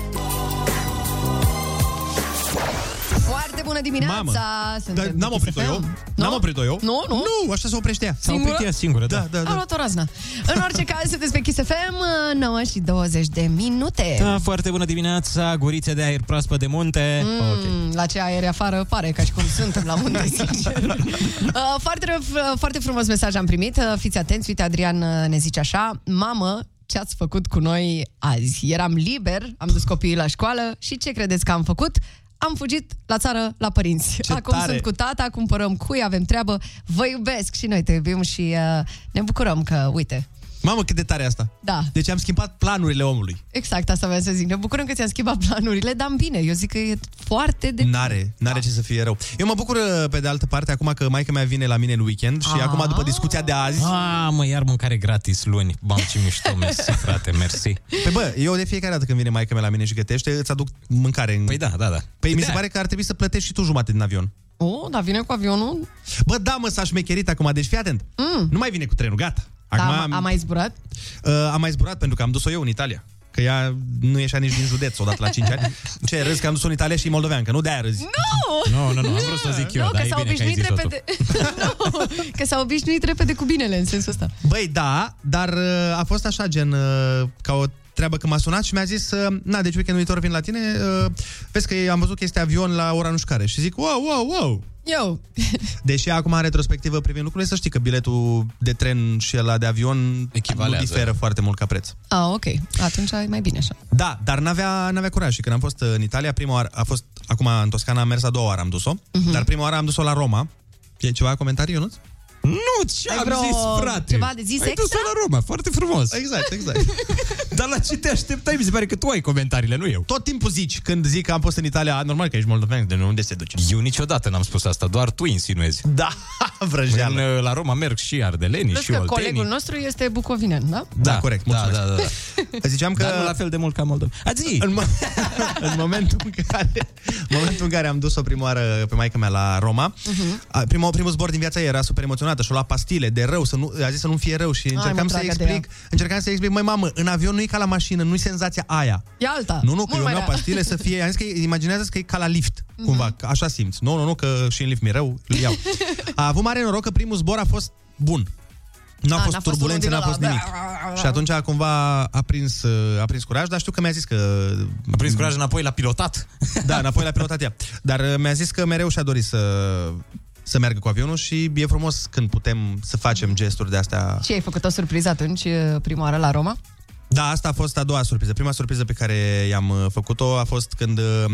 Foarte bună dimineața! Mamă. Suntem Dar pe n-am Kiss oprit-o FM. eu. Nu? N-am oprit-o eu. Nu, nu. Nu, așa se oprește ea. S-a oprit ea singură, da. Da, da, Am luat o raznă. În orice caz, sunteți pe Kiss FM, 9 și 20 de minute. Da, foarte bună dimineața, gurițe de aer proaspăt de munte. Ok. Mm, La ce aer e afară pare ca și cum suntem la munte, sincer. Uh, foarte, foarte frumos mesaj am primit. Uh, Fiți atenți, uite, Adrian uh, ne zice așa. Mamă, ce ați făcut cu noi azi? Eram liber, am dus copiii la școală și ce credeți că am făcut? Am fugit la țară la părinți. Ce Acum tare! sunt cu tata, cumpărăm cui, avem treabă. Vă iubesc și noi te iubim și uh, ne bucurăm că, uite, Mamă, cât de tare e asta. da, Deci am schimbat planurile omului. exact asta vreau să zic. Ne bucurăm că ți-am schimbat planurile, dar în bine. Eu zic că e foarte de N-are, n-are ce să fie rău. Eu mă bucur, uh, pe de altă parte, acum că maica mea vine la mine în weekend și Ah. acum, după discuția de azi... Ah, mă, iar mâncare gratis luni. Bam, ce mișto, mersi, frate, mersi. Păi bă, eu de fiecare dată când vine maica mea la mine și gătește, îți aduc mâncare. În... Păi da, da, da. Păi mi Da. se pare că ar trebui să plătești și tu jumate din avion. Oh, dar vine cu avionul? Bă, da, mă, s-a șmecherit acum, deci fii atent. Mm. Nu mai vine cu trenul, gata. Da, Acum am, am mai zburat? Uh, am mai zburat pentru că am dus-o eu în Italia. Că ea nu ieșea nici din județ odată la 5 ani. Ce, râzi că am dus-o în Italia și e moldoveancă, nu de-aia râzi. Nu! Nu, nu, nu, am vrut să zic eu, nu, dar că e s-a bine că ai obișnuit zis-o tu. repede. nu, că s-a obișnuit repede cu binele în sensul ăsta. Băi, da, dar uh, a fost așa, gen, uh, ca o treabă că m-a sunat și mi-a zis, uh, na, deci weekendul viitor vin la tine, uh, vezi că am văzut că este avion la ora nu știu care. Și zic, wow, wow, wow. Eu. Deși acum, în retrospectivă, privind lucrurile, să știi că biletul de tren și ăla de avion Echivalează. nu diferă foarte mult ca preț. Ah, ok. Atunci e mai bine așa. Da, dar n-avea, n-avea curaj și când am fost în Italia, prima oară a fost, acum în Toscana am mers a doua oară am dus-o, Mhm. dar prima oară am dus-o la Roma. E ceva comentarii, Ionuț? Nu, ce Ai am vreo zis, frate? ceva de zis Ai dus extra? la Roma, foarte frumos. Exact, exact. Dar la ce te așteptai? Mi se pare că tu ai comentariile, nu eu. Tot timpul zici, când zic că am fost în Italia, normal că ești moldovean, de unde se duce? Eu niciodată n-am spus asta, doar tu insinuezi. Da, vrăjeală. În, la Roma merg și ardelenii Plus și că oltenii. colegul nostru este bucovinean, da? Da, corect, da, mulțumesc. da, da, da. Ziceam că... Dar nu la fel de mult ca Moldova. A zi! În, mo- în, momentul în care, în momentul în care am dus-o prima oară pe maica mea la Roma, uh-huh. primul, primul zbor din viața ei era super emoționată și-o lua pastile de rău, să nu, a zis să nu fie rău și încercam mă, să dragă de explic, încercam să explic, măi mamă, în avion nu e ca la mașină, nu e senzația aia. E alta. Nu, nu, că Mult eu mai mi-au rea. pastile să fie, am zis că imaginează că e ca la lift, cumva, că așa simți. Nu, nu, nu, că și în lift mi-e rău, îl iau. A avut mare noroc că primul zbor a fost bun. Nu a A, fost n-a fost turbulențe, unul n-a din fost ăla, nimic. da. Și atunci cumva a prins, uh, a prins curaj, dar știu că mi-a zis că... A prins curaj înapoi la pilotat. Da, înapoi la pilotat ea. Dar uh, mi-a zis că mereu și-a dorit să, să meargă cu avionul și e frumos când putem să facem gesturi de astea. Ce ai făcut o surpriză atunci, prima oară la Roma? Da, asta a fost a doua surpriză. Prima surpriză pe care i-am uh, făcut-o a fost când, uh,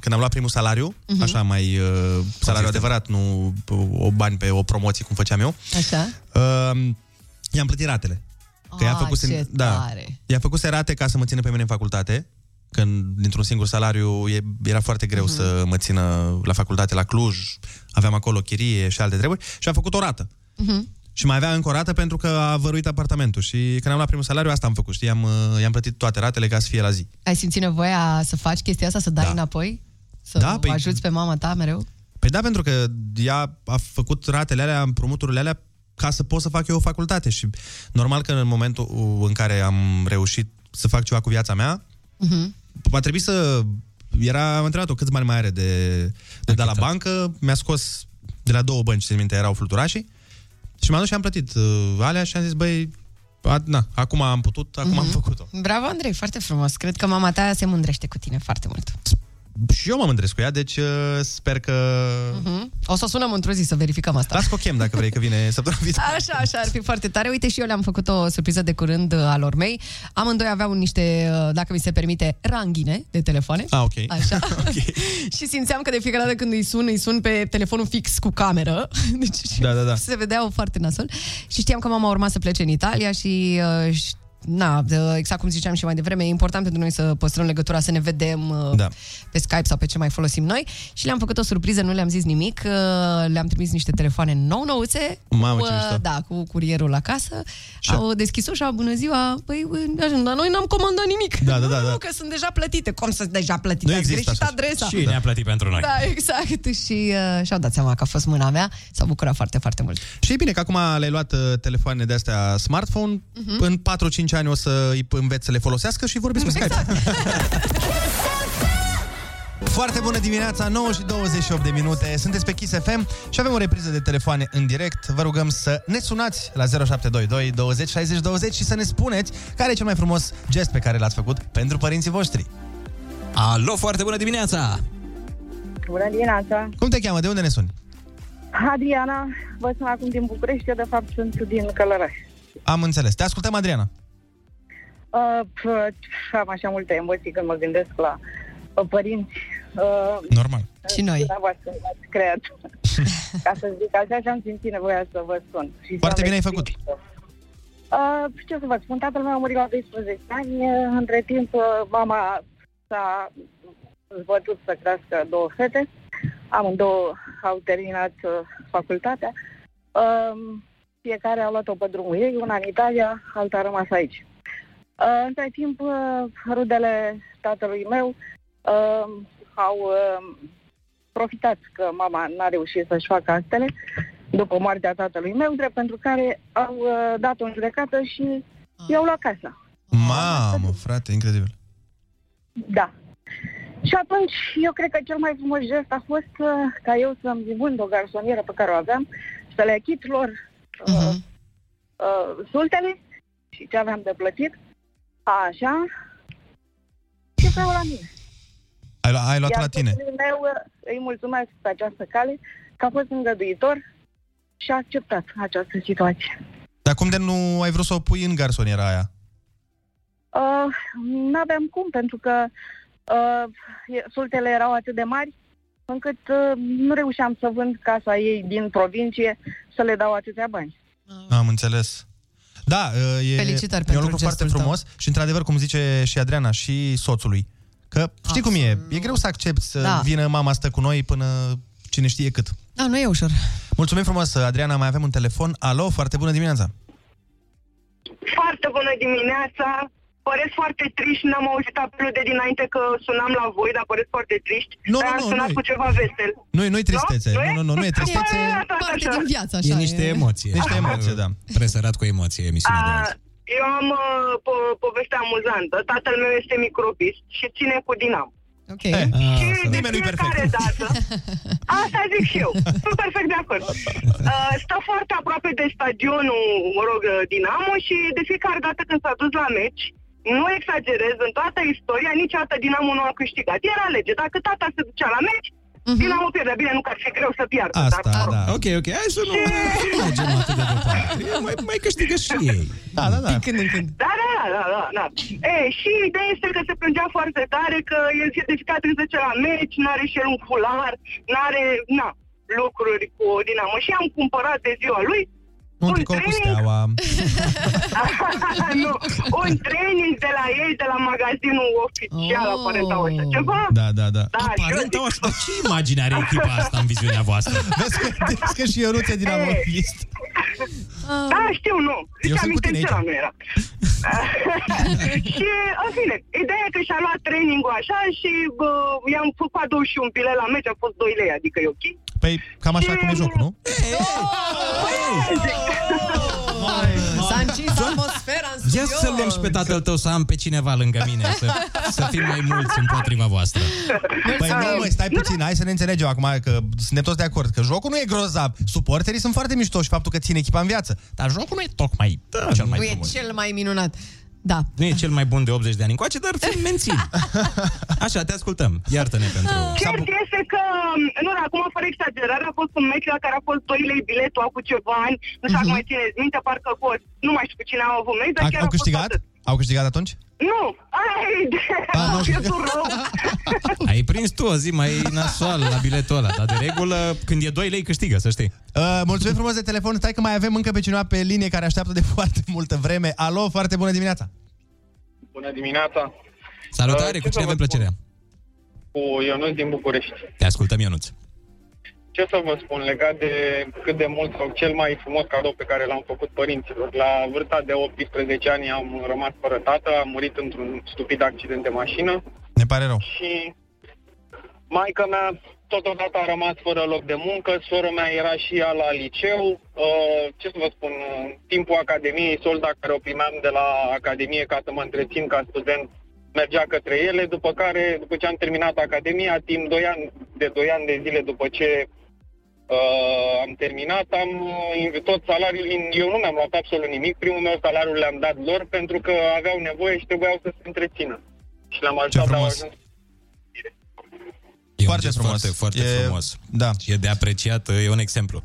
când am luat primul salariu, Mhm. așa mai uh, salariu adevărat, nu uh, o bani pe o promoție cum făceam eu. Așa? Uh, i-am plătit ratele. Că ea a Ah, făcut ce da, tare. i-a făcut rate ca să mă țină pe mine în facultate, când dintr-un singur salariu e, era foarte greu Mhm. să mă țină la facultate la Cluj, aveam acolo chirie și alte treburi și am făcut o rată. Mhm. Și mai avea încă o rată pentru că a văruit apartamentul și când am luat primul salariu asta am făcut, știi, i-am, uh, i-am plătit toate ratele ca să fie la zi. Ai simțit nevoia să faci chestia asta, să dai Da. înapoi? Să da, păi... ajuți pe mama ta mereu? Păi da, pentru că ea a făcut ratele alea, împrumuturile alea, ca să pot să fac eu o facultate. Și normal că în momentul în care am reușit să fac ceva cu viața mea, Mhm. Va trebui să... Era, am întrebat-o câți bani mai are de, de dat la bancă, mi-a scos de la două bănci, țin minte, erau fluturașii, și m-am dus și am plătit uh, alea și am zis, băi, a, na, acum am putut, acum am Mhm. făcut-o. Bravo, Andrei, foarte frumos. Cred că mama ta se mândrește cu tine foarte mult. Și eu mă mândresc cu ea, deci uh, sper că... Mhm. O să o sunăm într-o zi să verificăm asta. Las cu o chem dacă vrei, că vine săptămâna viitoare. Așa, așa, ar fi foarte tare. Uite, și eu le-am făcut o surpriză de curând uh, a lor mei. Amândoi aveau niște, uh, dacă mi se permite, ranghine de telefoane. Ah, ok. Așa. și simțeam că de fiecare dată când îi sun, îi sun pe telefonul fix cu cameră. Deci Da, da, da. se vedeau foarte nasol. Și știam că mama urma să plece în Italia și... Uh, și Na, de- exact cum ziceam și mai devreme, e important pentru noi să păstrăm legătura, să ne vedem uh, Da. pe Skype sau pe ce mai folosim noi. Și le-am făcut o surpriză, nu le-am zis nimic, uh, le-am trimis niște telefoane nou-nouțe, Mamă, cu, ce mișto. uh, da, cu curierul la casă. Au deschis ușa, bună ziua, păi, uh, dar noi n-am comandat nimic. Da, da, da, Nu, da. că sunt deja plătite. Cum sunt deja plătite? Nu Ați există greșit așa. adresa. Și ne-a plătit pentru noi. Da, exact. Și uh, și-au dat seama că a fost mâna mea. S-au bucurat foarte, foarte mult. Și e bine că acum le-ai luat uh, telefoane de astea smartphone, Mhm. în 4-5 ani o să îi înveți să le folosească și vorbiți cu Skype. Foarte bună dimineața, 9 și 28 de minute. Sunteți pe Kiss FM și avem o repriză de telefoane în direct. Vă rugăm să ne sunați la 0722 20 60 20 și să ne spuneți care e cel mai frumos gest pe care l-ați făcut pentru părinții voștri. Alo, foarte bună dimineața! Bună dimineața! Cum te cheamă? De unde ne suni? Adriana, vă sun acum din București, eu de fapt sunt din Călăraș. Am înțeles. Te ascultăm, Adriana. Uh, pf, am așa multe emoții când mă gândesc la uh, părinți. Uh, Normal. Și noi. Dumneavoastră m-ați creat. Ca să zic așa și am simțit nevoia să vă sun. Și să Foarte vă bine ai explic. făcut. Uh, ce să vă spun, tatăl meu a murit la 12 ani. Uh, Între timp, uh, mama s-a zbătut să crească două fete. Amândouă au terminat uh, facultatea. Uh, fiecare a luat-o pe drumul ei, una în Italia, alta a rămas aici. Uh, între timp, uh, rudele tatălui meu uh, au uh, profitat că mama n-a reușit să-și facă actele după moartea tatălui meu, drept pentru care au uh, dat-o în judecată și i-au luat casa. Mamă, frate, incredibil. Da. Și atunci, eu cred că cel mai frumos gest a fost uh, ca eu să-mi vând o garsonieră pe care o aveam, să le achit lor uh, uh, sultele și ce aveam de plătit. Așa. Și vreau la mine. Ai, lu- ai luat Iar la tine. soțului meu uh, îi mulțumesc pe această cale că a fost îngăduitor și a acceptat această situație. Dar cum de nu ai vrut să o pui în garsoniera aia? Uh, n-aveam cum, pentru că uh, e- sultele erau atât de mari încât uh, nu reușeam să vând casa ei din provincie să le dau atâția bani. Am înțeles. Da, e, Felicitări e pentru un lucru foarte gestul frumos și, într-adevăr, cum zice și Adriana, și soțului, că știi cum e, e greu să accepti să Da. vină mama stă cu noi până cine știe cât. Da, nu e ușor. Mulțumim frumos, Adriana, mai avem un telefon. Alo, foarte bună dimineața! Foarte bună dimineața! Păreți foarte triști, n-am auzit apelul de dinainte că sunam la voi, dar păreți foarte triști. Nu, dar nu, am nu, sunat nu. cu ceva vesel. Nu, nu-i tristețe, nu, nu, nu, nu e tristețe. Parte din viață, așa. E niște emoții. Niște emoții, da. Presărat cu emoție emisiunea de A, azi. eu am uh, po- poveste amuzantă. Tatăl meu este microbist și ține cu Dinamo. Ok. Eh, și de nimeni nu-i perfect. fiecare dată... Asta zic și eu. Sunt perfect de acord. Uh, stă foarte aproape de stadionul, mă rog, uh, Dinamo și de fiecare dată când s-a dus la meci, nu exagerez, în toată istoria, niciodată Dinamo nu a câștigat. Era lege. Dacă tata se ducea la meci, Dinamo pierdea. Bine, nu că ar fi greu să piardă. Asta, dar, mă rog. da. Ok, ok, hai să nu, să nu mergem atât de departe. E, Mai, mai câștigă și ei. Da, da, da. Din când în când. Da, da, da, da, da, da. E, și ideea este că se plângea foarte tare că el se de fiecare trebuie să duce la meci, n-are și el un fular, n-are, na, lucruri cu Dinamo. Și am cumpărat de ziua lui Un tricou cu steaua. nu, un training de la ei, de la magazinul oficial, Oh. aparent au așa ceva. Da, da, da. Da, și eu Aparent zic, au așa. Ce imagine are echipa asta în viziunea voastră? Vezi că, vezi că și eu nu ți-e dinamovist. da, știu, nu. Eu Ziceam sunt cu tine intenționat, aici. nu era. și, în fine, ideea e că și-a luat training-ul așa și bă, i-am făcut cadou și un bilet la meci, a fost 2 lei, adică e ok. Păi, cam așa cum e jocul, nu? S-a încins atmosfera în studio. Ia să luăm și pe tatăl tău să am pe cineva lângă mine, să, să fim mai mulți împotriva voastră. Păi nu, măi, stai puțin, hai să ne înțelegem acum că suntem toți de acord că jocul nu e grozav. Suporterii sunt foarte mișto și faptul că ține echipa în viață. Dar jocul nu e tocmai da, cel mai Nu e frumos. cel mai minunat. Da. Nu e cel mai bun de 80 de ani încoace, dar să mențin. Așa, te ascultăm. Iartă-ne pentru... Cert este că, nu, dar acum fără exagerare, a fost un meci la care a fost 2 lei biletul acum ceva ani, nu știu dacă mai țineți minte, parcă a fost, nu mai știu cu cine au avut meci, dar A, chiar au a fost câștigat? atât. Au câștigat atunci? Nu, aia e ideea, A, n-au am pierdut rău. Ai prins tu o zi mai nasoală la biletul ăla, dar de regulă, când e 2 lei, câștigă, să știi. Uh, mulțumim frumos de telefon. Stai că mai avem încă pe cineva pe linie care așteaptă de foarte multă vreme. Alo, foarte bună dimineața. Bună dimineața! Salutare, Uh, cu ce cine să avem vă plăcerea? Cu Ionuț din București. Te ascultăm, Ionuț. Ce să vă spun legat de cât de mult sau cel mai frumos cadou pe care l-am făcut părinților. La vârsta de 18 ani am rămas fără tată, am murit într-un stupid accident de mașină Ne pare rău. și maica mea totodată a rămas fără loc de muncă, sora mea era și ea la liceu. Uh, ce să vă spun, în timpul academiei, solda care o primeam de la academie ca să mă întrețin ca student mergea către ele, după care, după ce am terminat academia, timp 2 ani, de 2 ani de zile după ce uh, am terminat, am uh, tot salariul, eu nu mi-am luat absolut nimic, primul meu salariu le-am dat lor pentru că aveau nevoie și trebuiau să se întrețină. Și le-am ajutat, au frumos. ajuns E Foarte un gest frumos. Foarte, foarte E- frumos. Da. Și e de apreciat, e un exemplu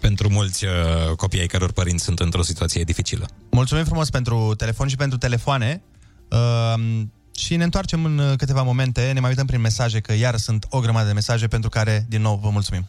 pentru mulți uh, copii ai căror părinți sunt într-o situație dificilă. Mulțumim frumos pentru telefon și pentru telefoane. Uh, și ne întoarcem în uh, câteva momente, ne mai uităm prin mesaje, că iar sunt o grămadă de mesaje pentru care, din nou, vă mulțumim.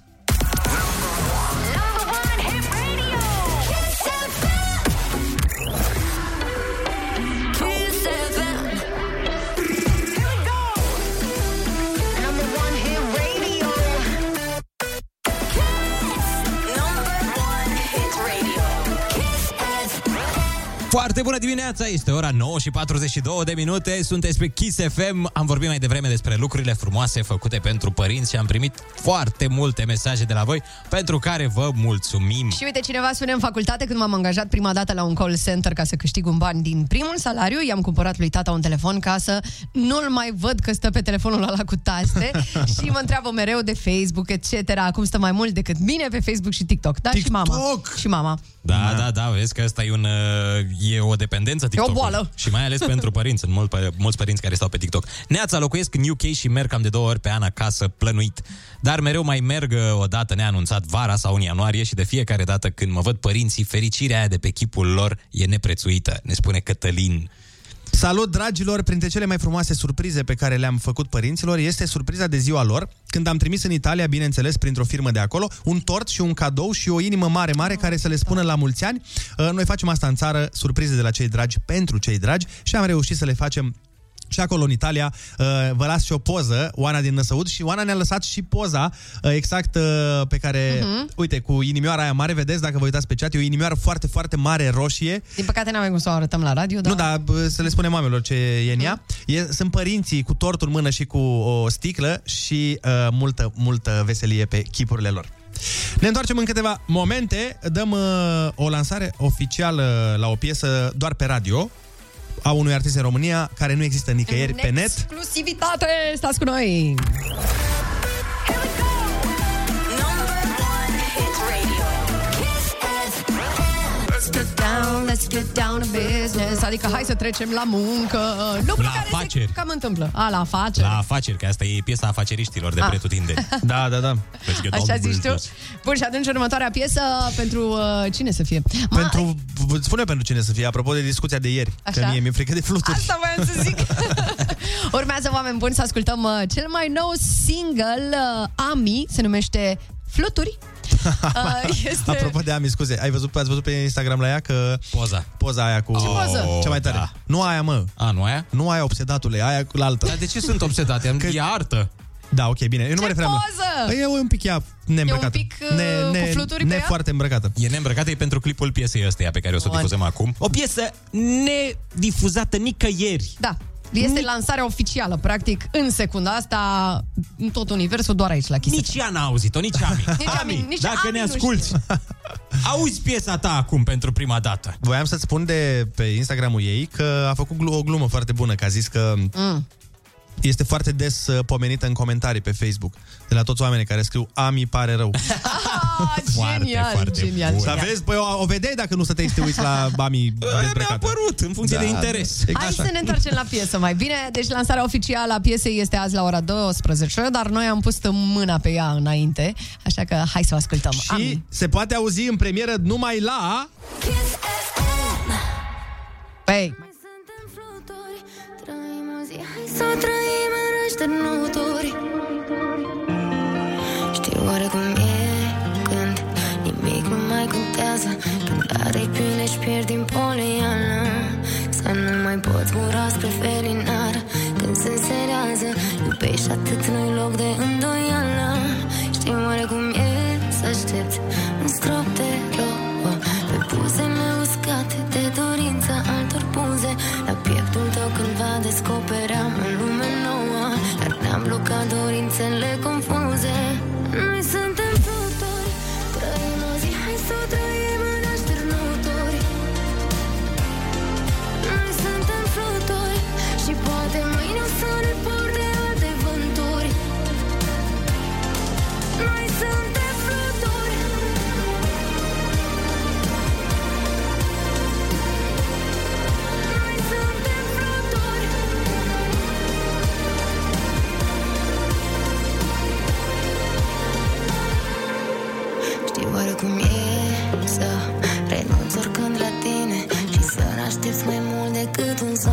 Bună dimineața, este ora 9 și 42 de minute, sunteți pe Kiss FM. Am vorbit mai devreme despre lucrurile frumoase făcute pentru părinți și am primit foarte multe mesaje de la voi, pentru care vă mulțumim. Și uite, cineva spune în facultate când m-am angajat prima dată la un call center ca să câștig un bani din primul salariu, i-am cumpărat lui tata un telefon ca să nu-l mai văd că stă pe telefonul ăla cu taste și mă întreabă mereu de Facebook, etc. Acum stă mai mult decât mine pe Facebook și TikTok. Da, și mama. Și mama. Da, da, da, vezi că asta e, un, uh, e o dependență TikTok. boală. Și mai ales pentru părinți, sunt mult, mulți părinți care stau pe TikTok. Neața, locuiesc în UK și merg cam de două ori pe an acasă, plănuit. Dar mereu mai merg uh, o dată neanunțat vara sau în ianuarie și de fiecare dată când mă văd părinții, fericirea aia de pe chipul lor e neprețuită, ne spune Cătălin. Salut, dragilor! Printre cele mai frumoase surprize pe care le-am făcut părinților este surpriza de ziua lor, când am trimis în Italia, bineînțeles, printr-o firmă de acolo, un tort și un cadou și o inimă mare, mare, care să le spună la mulți ani. Uh, Noi facem asta în țară, surprize de la cei dragi pentru cei dragi și am reușit să le facem și acolo în Italia, uh, vă las și o poză, Oana din Năsăud, și Oana ne-a lăsat și poza uh, exact uh, pe care, Mhm. uite, cu inimioara aia mare, vedeți, dacă vă uitați pe chat, e o inimioară foarte, foarte mare, roșie, Din păcate n-am cum să o arătăm la radio, dar... nu, dar bă, să le spunem mamelor ce e în ea. E, sunt părinții cu tortul în mână și cu o sticlă și uh, multă, multă veselie pe chipurile lor. Ne întoarcem în câteva momente, dăm uh, o lansare oficială la o piesă doar pe radio a unui artist în România care nu există nicăieri pe net. Exclusivitate! Stați cu noi! Down, let's get down to business Adică hai să trecem la muncă Lucruri La care afaceri. se cam întâmplă A, la afaceri La afaceri, că asta e piesa afaceriștilor de Ah. pretutindeni. Da, da, da. Așa zici tu? Bun, și atunci următoarea piesă pentru uh, cine să fie? Ma, Pentru, vă spune pentru cine să fie, apropo de discuția de ieri, Așa? că mie mi-e frică de fluturi. Asta voiam să zic. Urmează, oameni buni, să ascultăm uh, cel mai nou single uh, Ami, se numește Fluturi. Uh, este... Apropo de Ami, scuze, ai văzut, ați văzut pe Instagram la ea că... Poza. Poza aia cu... Ce poză? Cea mai tare. da. Nu aia, mă. A, nu aia? Nu aia, obsedatule, aia cu la altă. Dar de ce sunt obsedate? Că... E artă. Da, ok, bine. Eu nu mă refeream poză! la... E un pic ea neîmbrăcată. E un pic, uh, cu fluturi pe ne ea? foarte îmbrăcată. E neîmbrăcată e pentru clipul piesei ăsteia pe care o să o Bun. difuzăm acum. O piesă nedifuzată nicăieri. Da. Este lansarea oficială, practic, în secunda asta, în tot universul, doar aici, la Kiss Nici ea n-a auzit-o, nici Ami. Nici Ami, nici dacă Ami ne nu asculti, auzi piesa ta acum pentru prima dată. Voiam să-ți spun de pe Instagramul ei că a făcut glu- o glumă foarte bună, că a zis că Mm. Este foarte des uh, pomenită în comentarii pe Facebook de la toți oamenii care scriu Ami pare rău. Ah, genial, genial, Dar genial. vezi, păi o, o vedeai dacă nu stăteai să te uiți la Ami dezbrăcată. Mi-a apărut, în funcție de interes. Hai să ne întoarcem la piesă mai bine. Deci lansarea oficială a piesei este azi la ora 12, dar noi am pus mâna pe ea înainte, așa că hai să o ascultăm. Și Ami. se poate auzi în premieră numai la... Păi, să o trăim în așternuturi. Știu oare cum e când nimic nu mai contează. Când are pile și pierd din poliană Să nu mai poți mura spre felinar. Când se înserează, iubești atât nu-i loc de îndoială să n-aștepți mai mult decât un zâmbet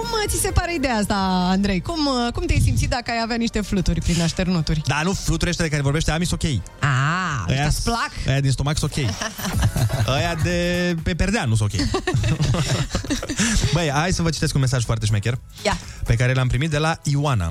Cum ți se pare ideea asta, Andrei? Cum, cum te-ai simțit dacă ai avea niște fluturi prin așternuturi? Da, nu, fluturi ăștia de care vorbește Ami sunt ok. Ah, ăștia îți plac? Aia din stomac sunt ok. Aia de pe perdea nu sunt ok. Băi, hai să vă citesc un mesaj foarte șmecher Ia. pe care l-am primit de la Ioana.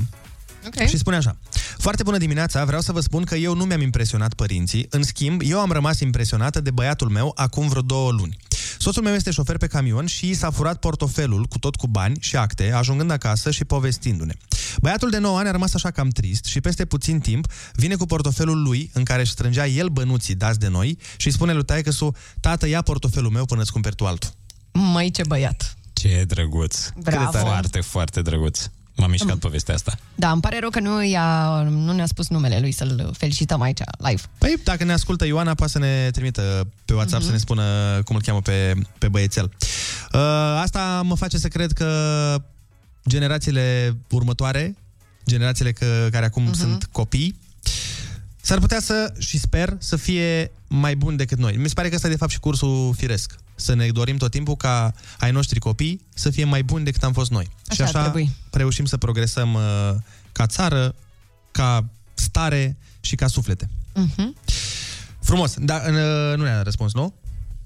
Ok. Și spune așa. Foarte bună dimineața, vreau să vă spun că eu nu mi-am impresionat părinții. În schimb, eu am rămas impresionată de băiatul meu acum vreo două luni. Soțul meu este șofer pe camion și i s-a furat portofelul cu tot cu bani și acte, ajungând acasă și povestindu-ne. Băiatul de 9 ani a rămas așa cam trist și peste puțin timp vine cu portofelul lui în care își strângea el bănuții dați de noi și îi spune lui taică tată, ia portofelul meu până îți cumperi tu altul. Măi, ce băiat. Ce drăguț. Bravo. Cât de tare. Foarte, foarte drăguț. M-a mișcat povestea asta. Da, îmi pare rău că nu, i-a, nu ne-a spus numele lui să-l felicităm aici, live. Păi, dacă ne ascultă Ioana, poate să ne trimită pe WhatsApp Mhm. să ne spună cum îl cheamă pe, pe băiețel. Uh, asta mă face să cred că generațiile următoare, generațiile că, care acum Mhm. sunt copii, s-ar putea să, și sper, să fie mai bun decât noi. Mi se pare că ăsta e de fapt și cursul firesc. Să ne dorim tot timpul ca ai noștri copii să fie mai buni decât am fost noi. Așa și ar așa trebui. reușim să progresăm uh, ca țară, ca stare și ca suflete. Mhm. Frumos, dar uh, nu ne-a răspuns, nu?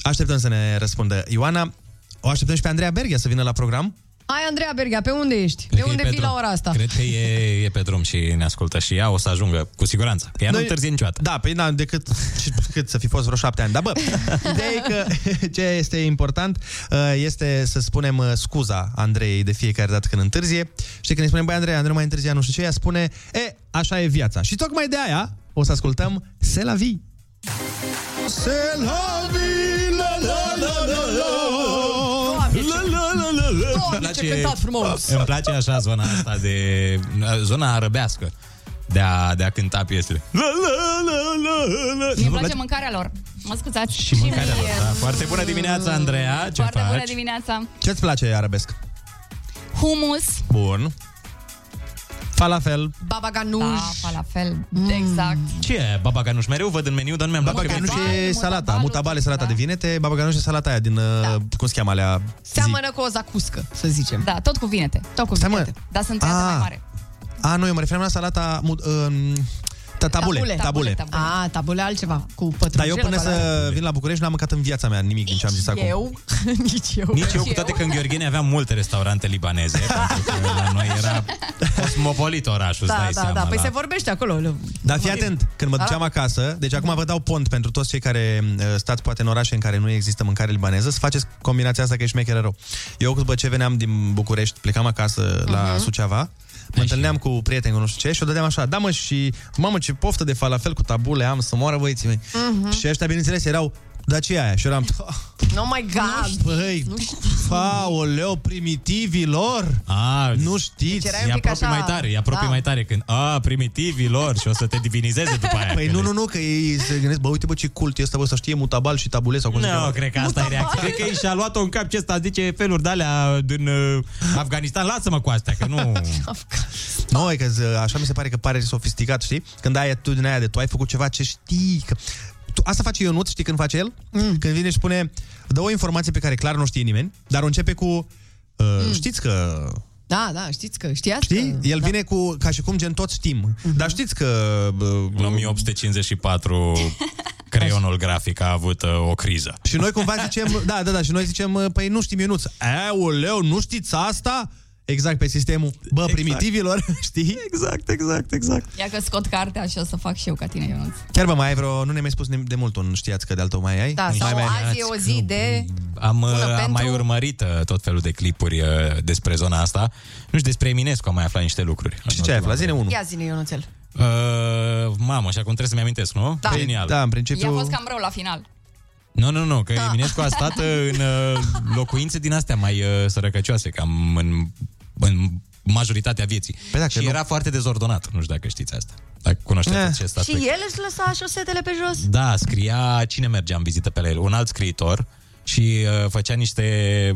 Așteptăm să ne răspundă Ioana. O așteptăm și pe Andreea Berghia să vină la program. Hai, Andreea Berghea, pe unde ești? Cred de că e unde pe vii drum. la ora asta? Cred că e, e pe drum și ne ascultă și ea o să ajungă cu siguranță. Că ea nu Noi- întârzie niciodată. Da, păi da, decât cât să fi fost vreo șapte ani. Dar bă, ideea e că ce este important uh, este să spunem uh, scuza Andrei de fiecare dată când întârzie. Știi, când îi spunem, băi Andrei, Andrei mai întârzia, nu știu ce, ea spune, e, așa e viața. Și tocmai de aia o să ascultăm Se la vie. Se la vie, la la la la. Doamne, ce cântat frumos! Îmi place așa zona asta de... Zona arăbească de a, de a cânta piesele. La, la, la, la, la. Mi-e place mâncarea lor. Mă scuzați. Și mâncarea mie. lor, da. Foarte bună dimineața, Andreea. Ce Foarte bună faci? dimineața. Ce-ți place arabesc? Humus. Bun. Falafel. Baba ganuș. Da, falafel. Exact. Ce e baba ganuș? Mereu văd în meniu, dar nu mi-am Baba luat ganuș e salata, mutabale salata de vinete, baba ganuș e salata aia din, da. cum se cheamă alea? Seamănă cu o zacuscă, să zicem. Da, tot cu vinete. Tot cu Stai, mă. vinete. Dar sunt tăiate Ah. mai mare. A, nu, eu mă referam la salata... mu- Um, ta- tabule, tabule. A, tabule altceva, cu Dar pătrunjel. eu până să vin la București n-am mâncat în viața mea nimic din ce am zis acum. Eu? Nici eu. Nici eu, cu toate că în Gheorgheni aveam multe restaurante libaneze, pentru că la noi era cosmopolit orașul, îți Da, dai da, seama. da, păi la... se vorbește acolo. Dar fii atent, când mă Da, duceam da. acasă, deci acum vă dau pont pentru toți cei care uh, stați poate în orașe în care nu există mâncare libaneză, să faceți combinația asta că e șmecheră rău. Eu după ce veneam din București, plecam acasă la Mhm. Suceava, mă întâlneam cu prieteni cu nu știu ce și o dădeam așa, da mă și, mamă ce poftă de falafel cu tabule am să moară băieții mei. Mhm. Și ăștia, bineînțeles, erau dar ce e aia? Și eram, Oh my God! băi, faoleu, primitivilor, A, nu știți. Deci erai un E pic apropii așa- mai tare, e apropii da. mai tare când, a, primitivilor și o să te divinizeze după aia. Păi că nu, le- nu, nu, că ei se gândesc, bă, uite, bă, ce cult e ăsta, bă, să știe mutabal și tabule sau cum se Nu, cheamă. cred că asta e reacția. Cred că ei și-a luat-o în cap ce ăsta zice feluri de-alea din uh, Afganistan. Lasă-mă cu astea, că nu... Nu, e că z- așa mi se pare că pare sofisticat, știi? Când ai atitudinea aia de tu ai făcut ceva ce știi că... Tu, asta face Ionut, știi când face el? Mm. Când vine și spune, dă o informație pe care clar nu știe nimeni, dar o începe cu, uh, mm. știți că... Da, da, știți că știați Știi? că... El da. vine cu, ca și cum gen toți știm. Mhm. Dar știți că... Uh, În 1854 creionul grafic a avut uh, o criză. și noi cumva zicem, da, da, da, și noi zicem, uh, păi nu știm Ionuț. Aoleu, nu știți asta? Exact pe sistemul, bă, exact. primitivilor, știi? Exact, exact, exact. Ia că scot cartea și o să fac și eu ca tine, Ionuț. Chiar vă mai ai vreo... Nu ne-ai mai spus de mult un știați că de altul mai ai? Da, mai, sau mai, azi e o zi de... Am, uh, Bună am pentru- mai urmărit uh, tot felul de clipuri uh, despre zona asta. Nu știu, despre Eminescu am mai aflat niște lucruri. Și ce ai aflat? Zine unul. Ia zine, Ionuțel. Uh, mamă, și acum trebuie să-mi amintesc, nu? Da. Genial. Da, în I-a principiu... fost cam rău la final. Nu, nu, nu, că Da. Eminescu a stat uh, în uh, locuințe din astea mai uh, sărăcăcioase, cam în, în majoritatea vieții. Păi da, că și nu- era foarte dezordonat, nu știu dacă știți asta. Dacă cunoașteți Eh. acest aspect. Și el își lăsa șosetele pe jos? Da, scria cine mergea în vizită pe la el, un alt scriitor și uh, făcea niște,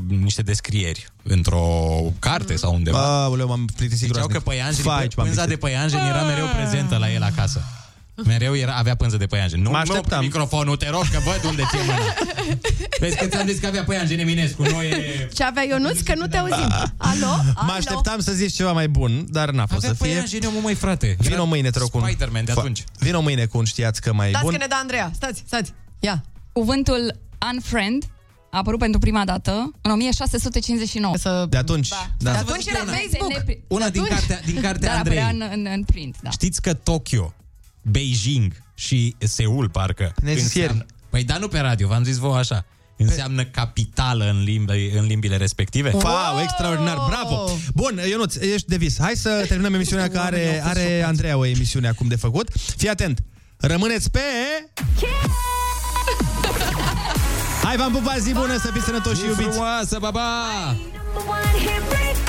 niște descrieri într-o carte sau undeva. Aoleu, m-am plictisit Ziceau groaznic. că păianjenii, Fai, ce m-am pânza de plictisit. păianjen era mereu prezentă la el acasă. Mereu era, avea pânză de păianjen. Nu Mă mă opri așteptam. microfonul, te rog, că văd unde ți-e mâna. Vezi că ți-am zis că avea păianjen Eminescu, nu e... Ce avea Ionuț? Că nu te auzim. Alo? Mă Alo? așteptam să zici ceva mai bun, dar n-a fost Avea să fie. păianjen, omul mai frate. Vino mâine, te rog, cu un... Spider-Man de Fa- atunci. Vino mâine cu un știați că mai Dați bun. că ne da Andreea. Stați, stați. Ia. Cuvântul unfriend a apărut pentru prima dată în 1659. Să... De atunci, Da. da. De atunci era Facebook. Una din cartea, din cartea Dar Andrei. apărea în, în, în print, da. Știți că Tokyo, Beijing și Seul, parcă, Ne-ai zis înseamnă... Păi da, nu pe radio, v-am zis vouă așa. Înseamnă capitală în, limbi, în limbile respective. Wow, extraordinar, bravo! Bun, Ionuț, ești de vis. Hai să terminăm emisiunea, că are, are Andreea o emisiune acum de făcut. Fii atent! Rămâneți pe... Hai, v-am pupat, zi bună, să fiți sănătoși și iubiți! Frumoasă, ba, ba! One hit break